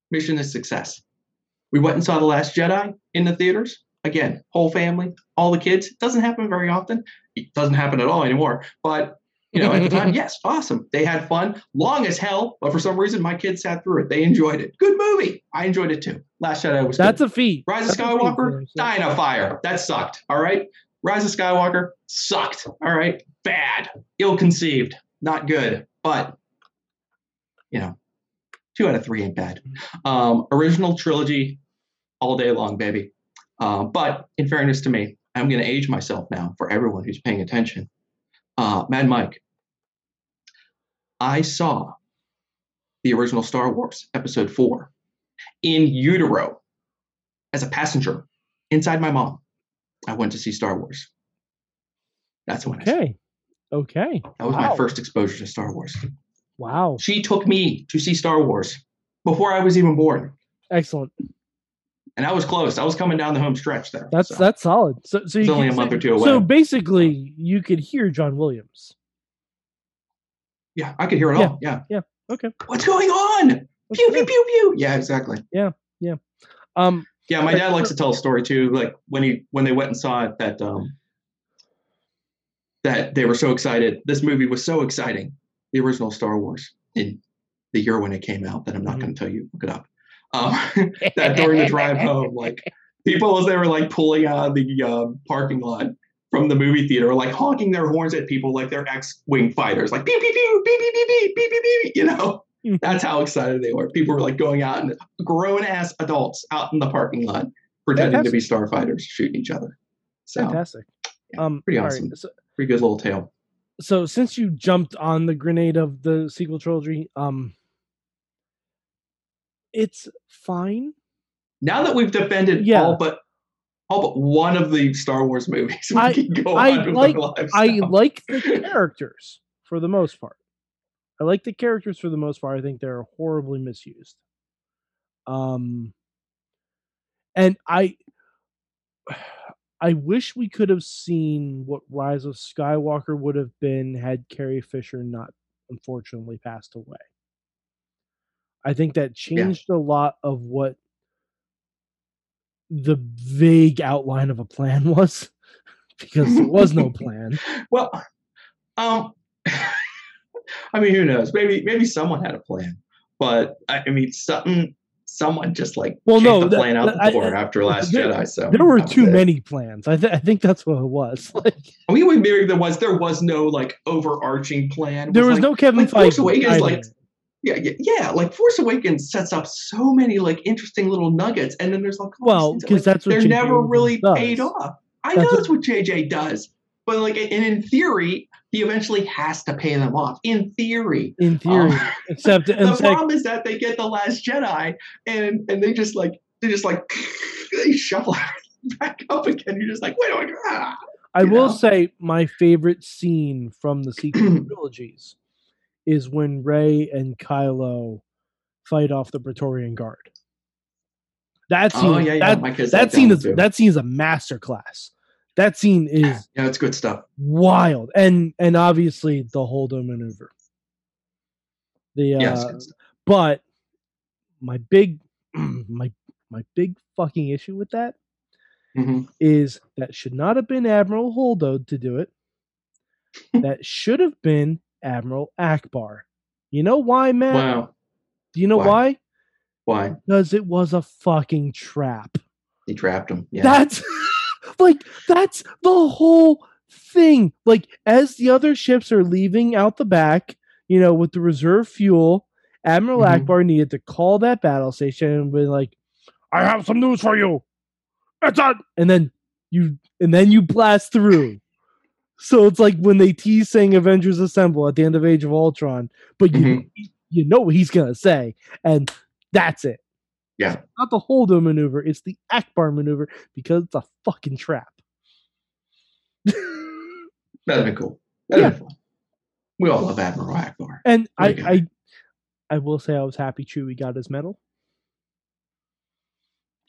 Mission is success. We went and saw The Last Jedi in the theaters. Again, whole family, all the kids. It Doesn't happen very often. It doesn't happen at all anymore. But you know, at the time, yes, awesome. They had fun, long as hell. But for some reason, my kids sat through it. They enjoyed it. Good movie. I enjoyed it too. Last Jedi was. That's good. a feat. Rise of That's feat, Skywalker, in a fire. That sucked. All right. Rise of Skywalker sucked. All right. Bad. Ill conceived. Not good. But, you know, two out of three ain't bad. Um, original trilogy all day long, baby. Uh, but in fairness to me, I'm going to age myself now for everyone who's paying attention. Uh, Mad Mike, I saw the original Star Wars Episode 4 in utero as a passenger inside my mom. I went to see Star Wars. That's when I saw. Okay. Okay. That was Wow. my first exposure to Star Wars. Wow. She took me to see Star Wars before I was even born. Excellent. And I was close. I was coming down the home stretch there. That's so. that's solid. So so It's you only a month say- or two away. So basically, you could hear John Williams. Yeah, I could hear it Yeah, all. Yeah. yeah, okay. What's going on? Pew, pew, pew, pew. Yeah, exactly. Yeah. Yeah. Um. Yeah, my dad likes to tell a story too. Like when he when they went and saw it, that um that they were so excited. This movie was so exciting. The original Star Wars in the year when it came out. That I'm not Mhm. going to tell you. Look it up. Um, that during the drive home, like people as they were like pulling out of the uh, parking lot from the movie theater, were, like honking their horns at people like they're X-wing fighters, like pew pew pew pew pew pew pew pew pew. You know, Mhm. that's how excited they were. People were like going out and grown ass adults out in the parking lot pretending to be starfighters shooting each other. So Fantastic. yeah, um. pretty all right, awesome. So, pretty good little tale. So since you jumped on the grenade of the sequel trilogy, um, it's fine. Now that we've defended Yeah. all but all but one of the Star Wars movies, we I- can go I like- I like the characters for the most part. I like the characters for the most part. I think they're horribly misused. Um, and I, I wish we could have seen what Rise of Skywalker would have been had Carrie Fisher not unfortunately passed away. I think that changed a lot of what the vague outline of a plan was because there was no plan. Well, um, I mean, who knows? Maybe maybe someone had a plan, but I, I mean, something someone just like Well, no, the that- plan out the door I- after Last there- Jedi. So There were too it. many plans. I, th- I think that's what it was. Like I mean, maybe there was there was no like overarching plan. There was like, no Kevin like Force Feige. Awakens, like yeah, yeah, yeah, like Force Awakens sets up so many like interesting little nuggets, and then there's like Well, because that, like, that's what they're J.J. never Abrams really does. paid off. I That's know that's what JJ does, but like, and in theory, he eventually has to pay them off. In theory, in theory, Um, except the like, problem is that they get the Last Jedi, and and they just like they just like they shuffle back up again. You're just like, wait, wait, ah. I will know? say my favorite scene from the sequel trilogies is when Rey and Kylo fight off the Praetorian Guard. That scene, Oh yeah, yeah. that, that scene is too. that scene is a masterclass. That scene is yeah, it's good stuff. wild, and and obviously the Holdo maneuver. The Yeah, uh, stuff. but my big my my big fucking issue with that Mhm. is that should not have been Admiral Holdo to do it. that should have been Admiral Ackbar. You know why, man? Wow, Do you know Why? why? why Because it was a fucking trap. he trapped him? Yeah, That's like that's the whole thing. Like as the other ships are leaving out the back, you know, with the reserve fuel, Admiral Mhm. Ackbar needed to call that battle station and be like, "I have some news for you." It's on, and then you and then you blast through. So it's like when they tease saying Avengers Assemble at the end of Age of Ultron, but you Mhm. you know what he's gonna say, and that's it. Yeah. It's not the Holdo maneuver, it's the Ackbar maneuver because it's a fucking trap. that'd been cool. That'd been fun. We all love Admiral Ackbar. and I, What a guy. I I will say I was happy Chewie got his medal.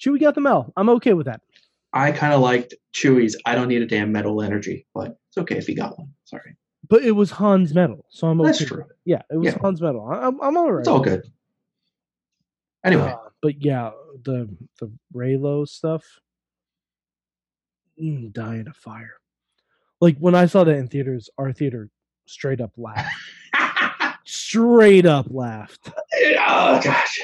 Chewie got the medal. I'm okay with that. I kind of liked Chewie's. I don't need a damn medal energy, but it's okay if he got one. Sorry, But it was Han's medal, so I'm okay. that's true. Yeah, it was Yeah. Han's medal. I'm I'm all right. It's all good. Anyway, Uh, but yeah, the the Reylo stuff, mm, dying of fire. Like when I saw that in theaters, our theater straight up laughed. straight up laughed. oh gosh.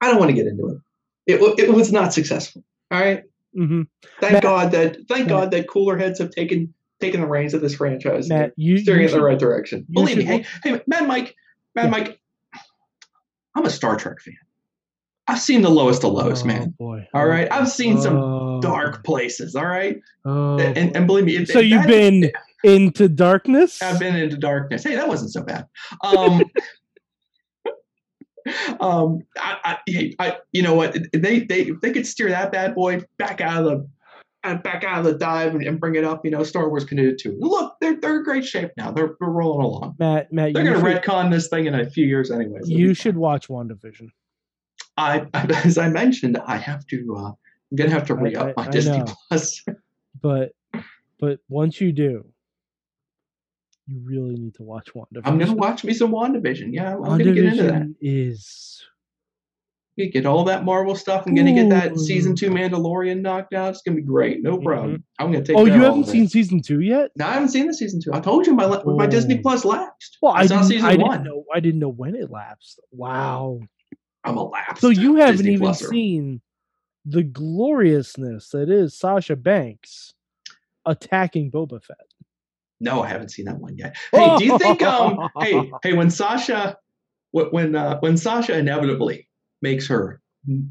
I don't want to get into it. It it was not successful. All right. hmm Thank Matt- God that thank Matt- God that cooler heads have taken taken the reins of this franchise. and Matt, you, steering you it in the right direction. Believe me, hey, hey, Mad Mike, Mad Yeah. Mike, I'm a Star Trek fan. I've seen the lowest of lows, oh, man. boy. All right, I've seen some Oh, Dark places. All right, Oh, and, and believe me, if, so if you've been into darkness. I've been into darkness. Hey, that wasn't so bad. Um, um, I, I, hey, I, you know what? They, they, they could steer that bad boy back out of the, uh, back out of the dive and, and bring it up. You know, Star Wars can do it too. Look, they're they're in great shape now. They're, they're rolling along. Matt, Matt, They're going to retcon this thing in a few years, anyways. It'll you should watch WandaVision. I, as I mentioned, I have to. Uh, I'm gonna have to I- re up my I Disney know. Plus. but but once you do, you really need to watch WandaVision. I'm gonna watch me some WandaVision. Yeah, I'm gonna get into that. Is WandaVision You get all that Marvel stuff. I'm gonna get that season two Mandalorian knocked out. It's gonna be great. No problem. I'm gonna take. oh, you haven't seen season two yet? No, I haven't seen the season two. I told you my la- my Disney Oh. Plus lapsed. Well, I saw season I one. know. I didn't know when it lapsed. Wow. I'm a lapsed. So you haven't Disney even seen the gloriousness that is Sasha Banks attacking Boba Fett. No, I haven't seen that one yet. Hey, do you think? Um, hey, hey, when Sasha, when uh, when Sasha inevitably makes her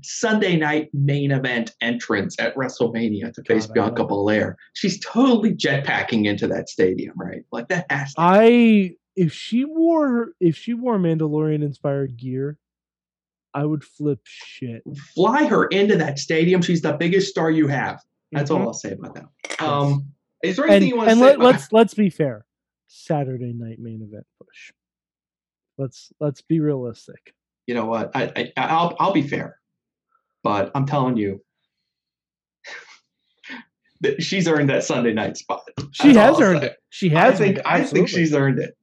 Sunday night main event entrance at WrestleMania to face God, Bianca. Belair. She's totally jetpacking into that stadium, right? Like that has to I if she wore if she wore Mandalorian inspired gear, I would flip shit. fly her into that stadium. She's the biggest star you have. That's Mhm. all I'll say about that. Um, is there anything And, you want to say? let, about- let's let's be fair. Saturday night main event push. Let's let's be realistic. you know what? I, I I'll I'll be fair, but I'm telling you, that she's earned that Sunday night spot. She That's has earned it. She has. I think earned it, I think she's earned it.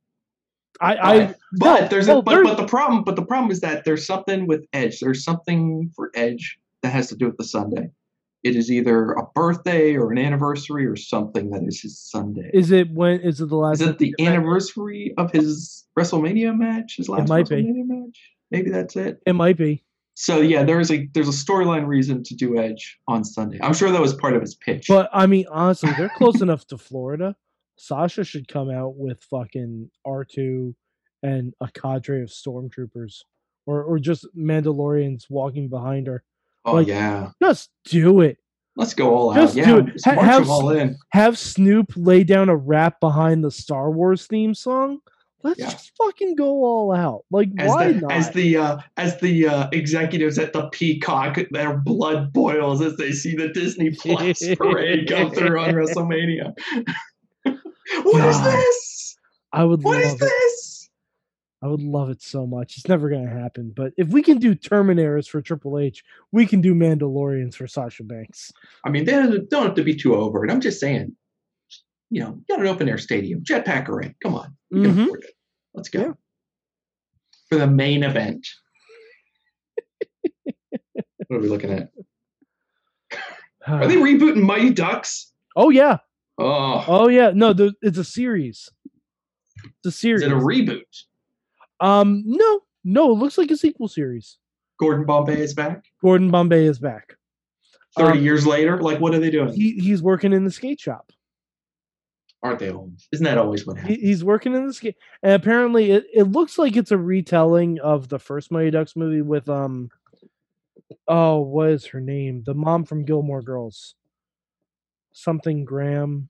I, I But, but no, there's a but, there- but the problem but the problem is that there's something with Edge. There's something for Edge that has to do with the Sunday. It is either a birthday or an anniversary or something that is his Sunday. is it when is it the last? Is it the anniversary of his WrestleMania match? His last might be. WrestleMania match? Maybe that's it. It might be. So yeah, there's a there's a storyline reason to do Edge on Sunday. I'm sure that was part of his pitch. But I mean, honestly, they're close enough to Florida. Sasha should come out with fucking R two and a cadre of stormtroopers, or or just Mandalorians walking behind her. oh like- yeah, Just do it. let's go all Just out. do Yeah, it. Ha- march have them all in. Have Snoop lay down a rap behind the Star Wars theme song. Let's Yeah. just fucking go all out. Like, As why the, not? as the uh, as the uh, executives at the Peacock, their blood boils as they see the Disney Plus parade go through on WrestleMania. what is God. this? I would What love is it. this? I would love it so much. It's never gonna happen. But if we can do Terminators for Triple H, we can do Mandalorians for Sasha Banks. I mean, they don't have to be too over it. I'm just saying, you know, got an open air stadium, jetpack array. Come on, you can Mhm. afford it. Let's go Yeah. for the main event. what are we looking at? Are they rebooting Mighty Ducks? oh yeah. Oh, Oh yeah. No, there- it's a series. It's a series. is series. it a reboot? um, no, no. It looks like a sequel series. Gordon Bombay is back. Gordon Bombay is back. Thirty Um, years later, like what are they doing? He he's working in the skate shop. Aren't they always? Isn't that always what He, happens? he's working in the skate, and apparently it, it looks like it's a retelling of the first Mighty Ducks movie with um, oh, what is her name? The mom from Gilmore Girls. Something Graham.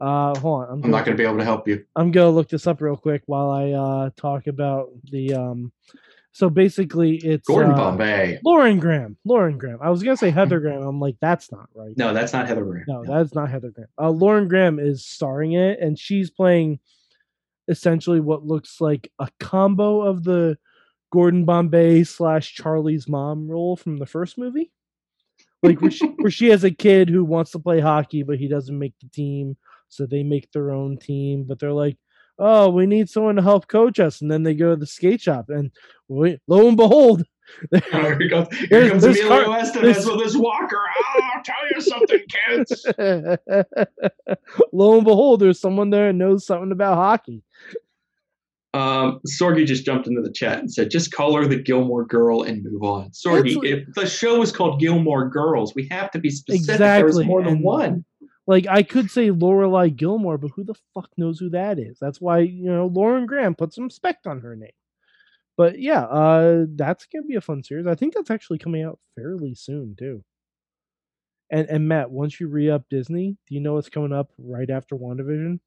Uh, hold on. I'm, I'm gonna, not going to be able to help you. I'm gonna look this up real quick while I uh talk about the um. So basically, it's Gordon uh, Bombay. Lauren Graham. Lauren Graham. I was gonna say Heather Graham. I'm like, that's not right. No, that's not Heather Graham. No, that's not Heather Graham. Uh, Lauren Graham is starring in it, and she's playing essentially what looks like a combo of the Gordon Bombay slash Charlie's mom role from the first movie. Like where she, where she has a kid who wants to play hockey, but he doesn't make the team, so they make their own team. But they're like, "Oh, we need someone to help coach us," and then they go to the skate shop, and wait, lo and behold, here he goes. Here There's- comes there's Emilio car- Estevez with his walker. Oh, I'll tell you something, kids. Lo and behold, there's someone there who knows something about hockey. Um, Sorgi just jumped into the chat and said, "Just call her the Gilmore Girl and move on." Sorgi, It's- if the show is called Gilmore Girls, we have to be specific. Exactly, more than and- one. Like I could say Lorelai Gilmore, but who the fuck knows who that is? That's why you know Lauren Graham put some respect on her name. But yeah, uh, that's gonna be a fun series. I think that's actually coming out fairly soon too. And and Matt, once you re up Disney, do you know what's coming up right after WandaVision?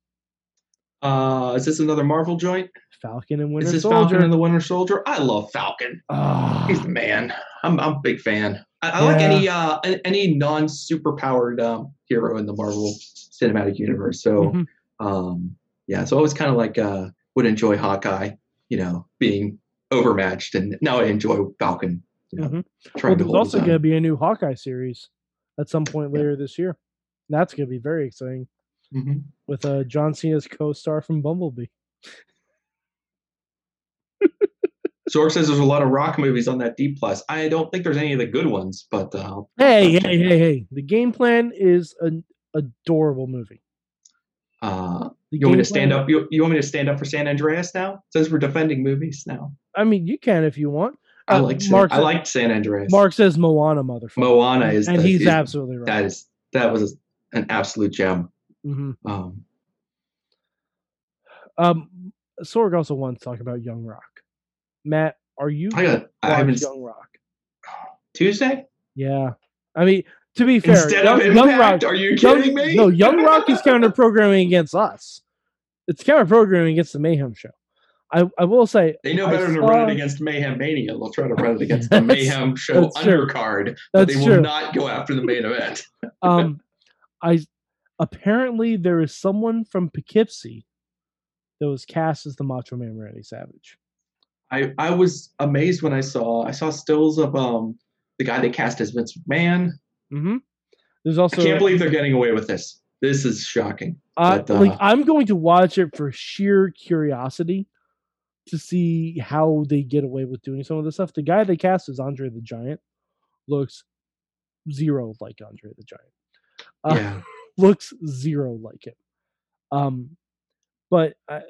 Uh, is this another Marvel joint? Falcon and Winter Soldier. is this Soldier. Falcon and the Winter Soldier? I love Falcon. Ah, He's the man. I'm I'm a big fan. I, I like any uh any non superpowered um, hero in the Marvel Cinematic Universe. So mhm. um yeah, so I was kind of like uh would enjoy Hawkeye, you know, being overmatched, and now I enjoy Falcon. You know, Mhm. trying Well, there's also going to be a new Hawkeye series at some point Yeah. later this year. That's going to be very exciting Mhm. with uh, John Cena's co-star from Bumblebee. Zork says there's a lot of rock movies on that D plus. I don't think there's any of the good ones, but uh, Hey, hey, hey, hey! The game plan is an adorable movie. uh, you want me to stand plan- up? You, you want me to stand up for San Andreas now? Since we're defending movies now, I mean, you can if you want. I Uh, like San, Mark I said- like San Andreas. Mark says Moana, motherfucker. Moana is and the- he's is- absolutely right. that is that was an absolute gem. Hmm Um, Um, Sorg also wants to talk about Young Rock. Matt, Are you I got. I haven't Young Rock? Tuesday Yeah, I mean to be fair, instead Young, of Young Rock. Are you Young, kidding me? No, Young Rock is counter programming against us. It's counter programming against the Mayhem show. I, I will say They know better than to run it against Mayhem Mania. They'll try to run it against the Mayhem Show that's true. undercard, but That's they true. will not go after the main event. um I apparently there is someone from Poughkeepsie that was cast as the Macho Man Randy Savage. I, I was amazed when I saw I saw stills of um the guy they cast as Vince McMahon. Mm-hmm. There's I also can't believe they're getting away with this. This is shocking. I but, uh, like I'm going to watch it for sheer curiosity to see how they get away with doing some of this stuff. The guy they cast as Andre the Giant looks zero like Andre the Giant. Uh, yeah. Looks zero like it. Um, but I,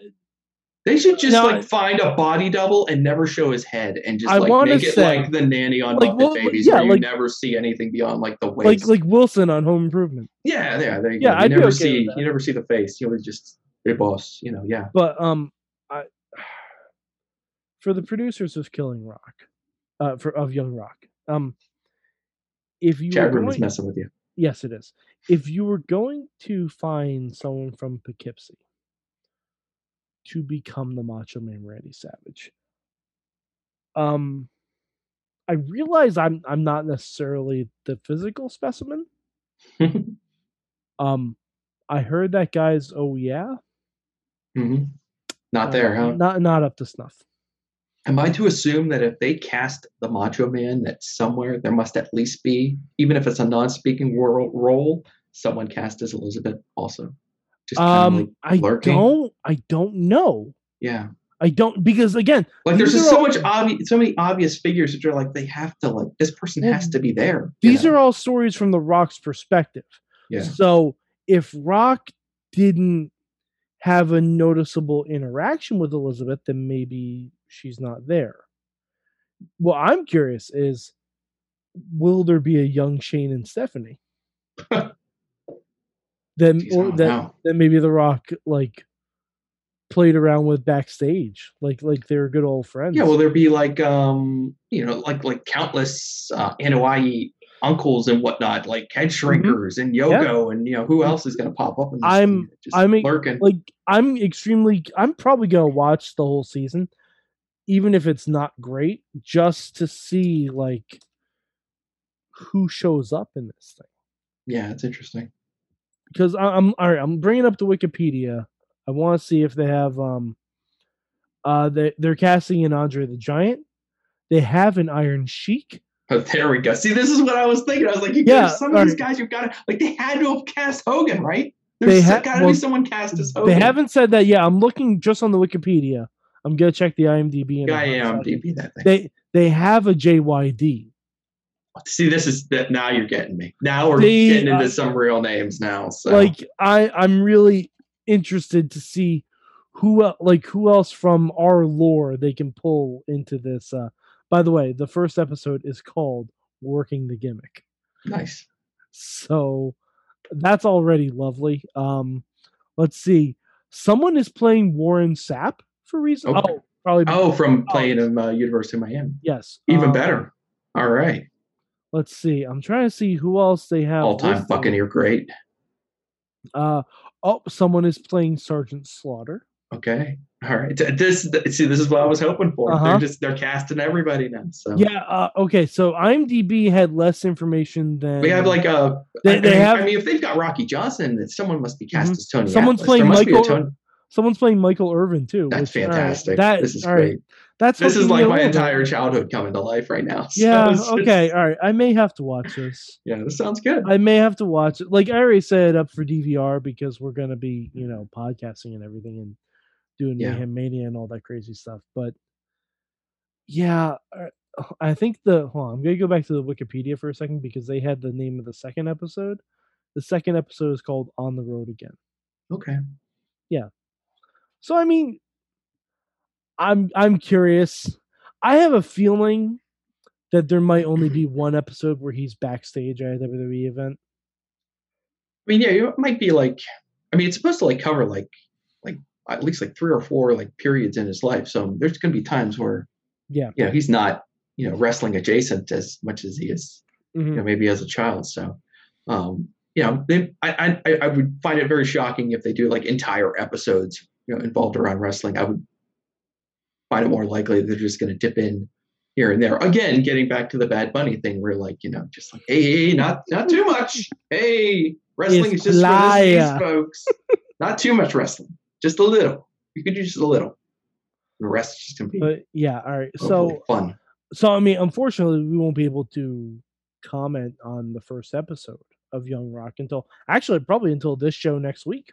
They should just No, like find a body double and never show his head and just I like make it say- like the nanny on Like, Muppet well, Babies yeah, where you like- never see anything beyond like the like waist. like Wilson on Home Improvement. yeah, yeah, there you Yeah, go. You I'd never okay see you never see the face. You always just hey boss, you know, yeah. But um, I for the producers of Killing Rock, uh, for of Young Rock, um, if you Chat room is messing with you. Yes, it is. If you were going to find someone from Poughkeepsie to become the Macho Man Randy Savage, um, I realize I'm I'm not necessarily the physical specimen. Um, I heard that guy's oh yeah, Mm-hmm. Not there, uh, huh? Not not up to snuff. Am I to assume that if they cast the Macho Man, that somewhere there must at least be, even if it's a non-speaking role, someone cast as Elizabeth also? Just kind Um, of like I don't, I don't know. Yeah, I don't because again, like there's just so all- much obvious, so many obvious figures that are like they have to like this person has to be there. these know? are all stories from the Rock's perspective. yeah, So if Rock didn't have a noticeable interaction with Elizabeth, then maybe she's not there. What I'm curious is, will there be a young Shane and Stephanie? then, Jeez, or that, that maybe the Rock like played around with backstage, like like they were good old friends. yeah. Will there be like um you know like like countless uh, Hawaii uncles and whatnot, like head shrinkers and Yogo and you know who else is going to pop up in this Mm-hmm. I'm- just I'm lurking. like I'm extremely I'm probably gonna watch the whole season, even if it's not great, just to see like who shows up in this thing. yeah, it's interesting. Because I'm all right. I'm bringing up the Wikipedia. I want to see if they have um, uh, they they're casting in Andre the Giant. They have an Iron Sheik. Oh, there we go. See, this is what I was thinking. I was like, you Yeah, some of these guys, you've got to like they had to have cast Hogan, right? There's ha- got to well, be someone cast as Hogan. They haven't said that yet. I'm looking just on the Wikipedia. I'm gonna check the IMDb. in a Yeah, yeah, second. DB that thing. They they have a JYD. See, this is that now you're getting me. Now we're They, getting into uh, some real names now. So like i i'm really interested to see who like who else from our lore they can pull into this uh by the way the first episode is called working the gimmick nice. so that's already lovely um let's see someone is playing warren sapp for reason Okay. oh probably Oh, from playing in uh, University of Miami. yes Even uh, better. All right. let's see i'm trying to see who else they have All time. Buccaneer great. uh oh someone is playing sergeant slaughter Okay. All right. This see, this is what I was hoping for. Uh-huh. They're just they're casting everybody now. So Yeah. Uh, okay. So IMDb had less information than we have like a. They- I they mean- have- I mean, if they've got Rocky Johnson, someone must be cast Mhm. as Tony. Someone's Atlas. playing There must be a Michael- Tony- someone's playing Michael Irvin too. That's which, right, fantastic. that this is all right, great. That's This is like my bit. entire childhood coming to life right now. So Yeah. just- Okay. All right. I may have to watch this. yeah, this sounds good. I may have to watch it. Like I already set it up for DVR because we're gonna be, you know, podcasting and everything and doing Yeah. Mayhem Mania and all that crazy stuff. But yeah, uh, I think the hold on, I'm gonna go back to the Wikipedia for a second because they had the name of the second episode. The second episode is called On the Road Again. Okay. So I mean, I'm I'm curious. I have a feeling that there might only be one episode where he's backstage at a WWE event. I mean, yeah, it might be like. I mean, it's supposed to like cover like, like at least like three or four like periods in his life. So there's going to be times where Yeah. you know he's not you know wrestling adjacent as much as he is Mhm. you know maybe as a child. So um, you know they, I, I I would find it very shocking if they do like entire episodes you know involved around wrestling. I would find it more likely they're just going to dip in here and there. Again, getting back to the Bad Bunny thing, where like you know just like hey, hey not not too much. Hey, wrestling It's is just for these folks. not too much wrestling, just a little. You could use just a little. The rest is just gonna be But yeah, all right. So fun. so I mean, unfortunately, we won't be able to comment on the first episode of Young Rock until actually probably until this show next week.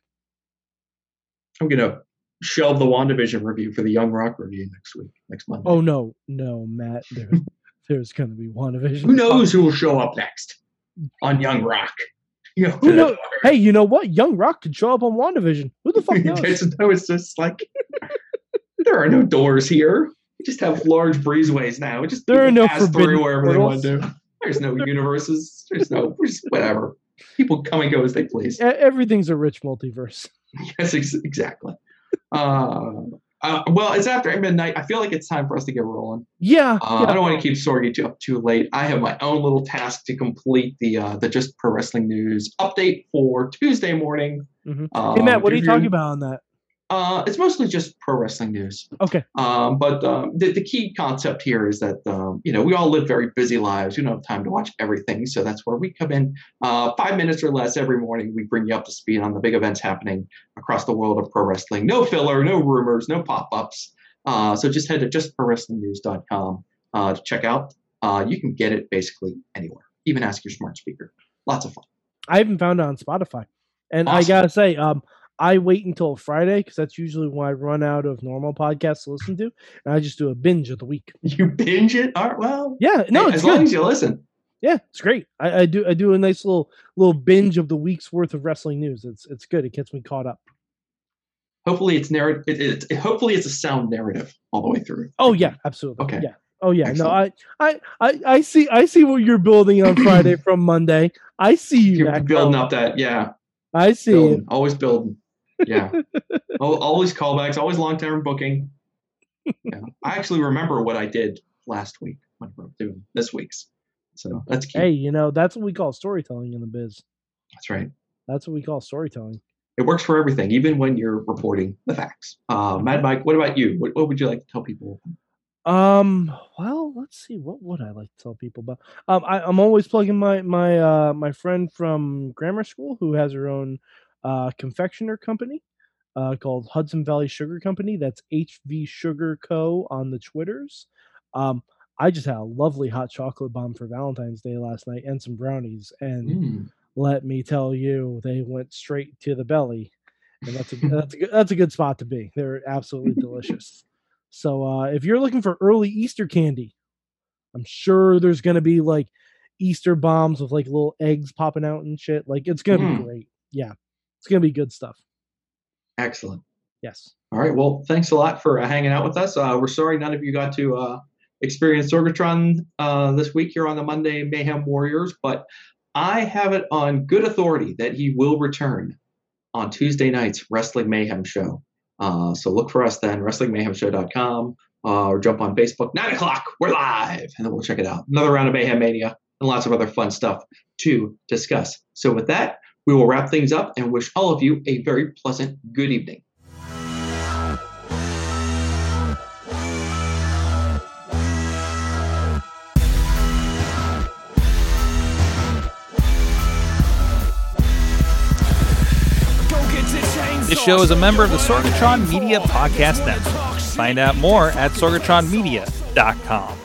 I'm gonna shelve the WandaVision review for the Young Rock review next week, next Monday. Oh no, no, Matt. There, there's going to be WandaVision. Who knows who will show up next on Young Rock? You know, Who knows? Hey, you know what? Young Rock could show up on WandaVision. Who the fuck knows? It's, no, it's just like there are no doors here. We just have large breezeways now. We just There are no pass through wherever they want to. There's no universes. There's no whatever. People come and go as they please. Everything's a rich multiverse. Yes, ex- exactly. Uh, uh, well, it's after midnight. I feel like it's time for us to get rolling. Yeah. Uh, yeah. I don't want to keep Sorgi up too late. I have my own little task to complete the uh, the Just Pro Wrestling News update for Tuesday morning. Mhm. Um, Hey Matt, what are you talking about on that? Uh, it's mostly just pro wrestling news. Okay. Um, but um, the, the key concept here is that um, you know we all live very busy lives. We don't have time to watch everything, so that's where we come in. Uh, five minutes or less every morning, we bring you up to speed on the big events happening across the world of pro wrestling. No filler, no rumors, no pop-ups. Uh, so just head to justprowrestlingnews.com uh, to check out. Uh, you can get it basically anywhere. Even ask your smart speaker. Lots of fun. I haven't found it on Spotify, and I gotta say, um, I wait until Friday because that's usually when I run out of normal podcasts to listen to, and I just do a binge of the week. You binge it. All right, well, Yeah, no, as long good. as you listen. Yeah, it's great. I, I do I do a nice little little binge of the week's worth of wrestling news. It's it's good. It gets me caught up. hopefully it's narrative it, it, it- hopefully it's a sound narrative all the way through Oh yeah, absolutely. Okay. Yeah. Oh yeah. Excellent. No, I, I I I see I see what you're building on Friday from Monday. I see you. you're building Cohen. up that yeah I see building, always building yeah always callbacks always long-term booking yeah. i actually remember what i did last week when we're doing this week's so that's key Hey, you know that's what we call storytelling in the biz. that's right That's what we call storytelling. it works for everything even when you're reporting the facts uh mad mike what about you what, what would you like to tell people Um. Well, let's see. What would I like to tell people about? Um. I, I'm always plugging my my uh my friend from grammar school who has her own uh confectioner company, uh called Hudson Valley Sugar Company. That's HV Sugar Co. on the Twitters. Um. I just had a lovely hot chocolate bomb for Valentine's Day last night and some brownies, and Mm. let me tell you, they went straight to the belly, and that's a that's a good, that's a good spot to be. They're absolutely delicious. So uh, if you're looking for early Easter candy, I'm sure there's gonna be like Easter bombs with like little eggs popping out and shit. Like it's gonna Mm. be great. Yeah, it's gonna be good stuff. excellent Yes. All right. Well, thanks a lot for uh, hanging out with us. Uh, we're sorry none of you got to uh, experience Sorgatron uh, this week here on the Monday Mayhem Warriors, but I have it on good authority that he will return on Tuesday night's Wrestling Mayhem show. Uh, so look for us then, WrestlingMayhemShow.com, uh, or jump on Facebook. Nine o'clock, we're live, and then we'll check it out. Another round of Mayhem Mania and lots of other fun stuff to discuss. So with that, we will wrap things up and wish all of you a very pleasant good evening. This show is a member of the Sorgatron Media Podcast Network. Find out more at sorgatronmedia.com.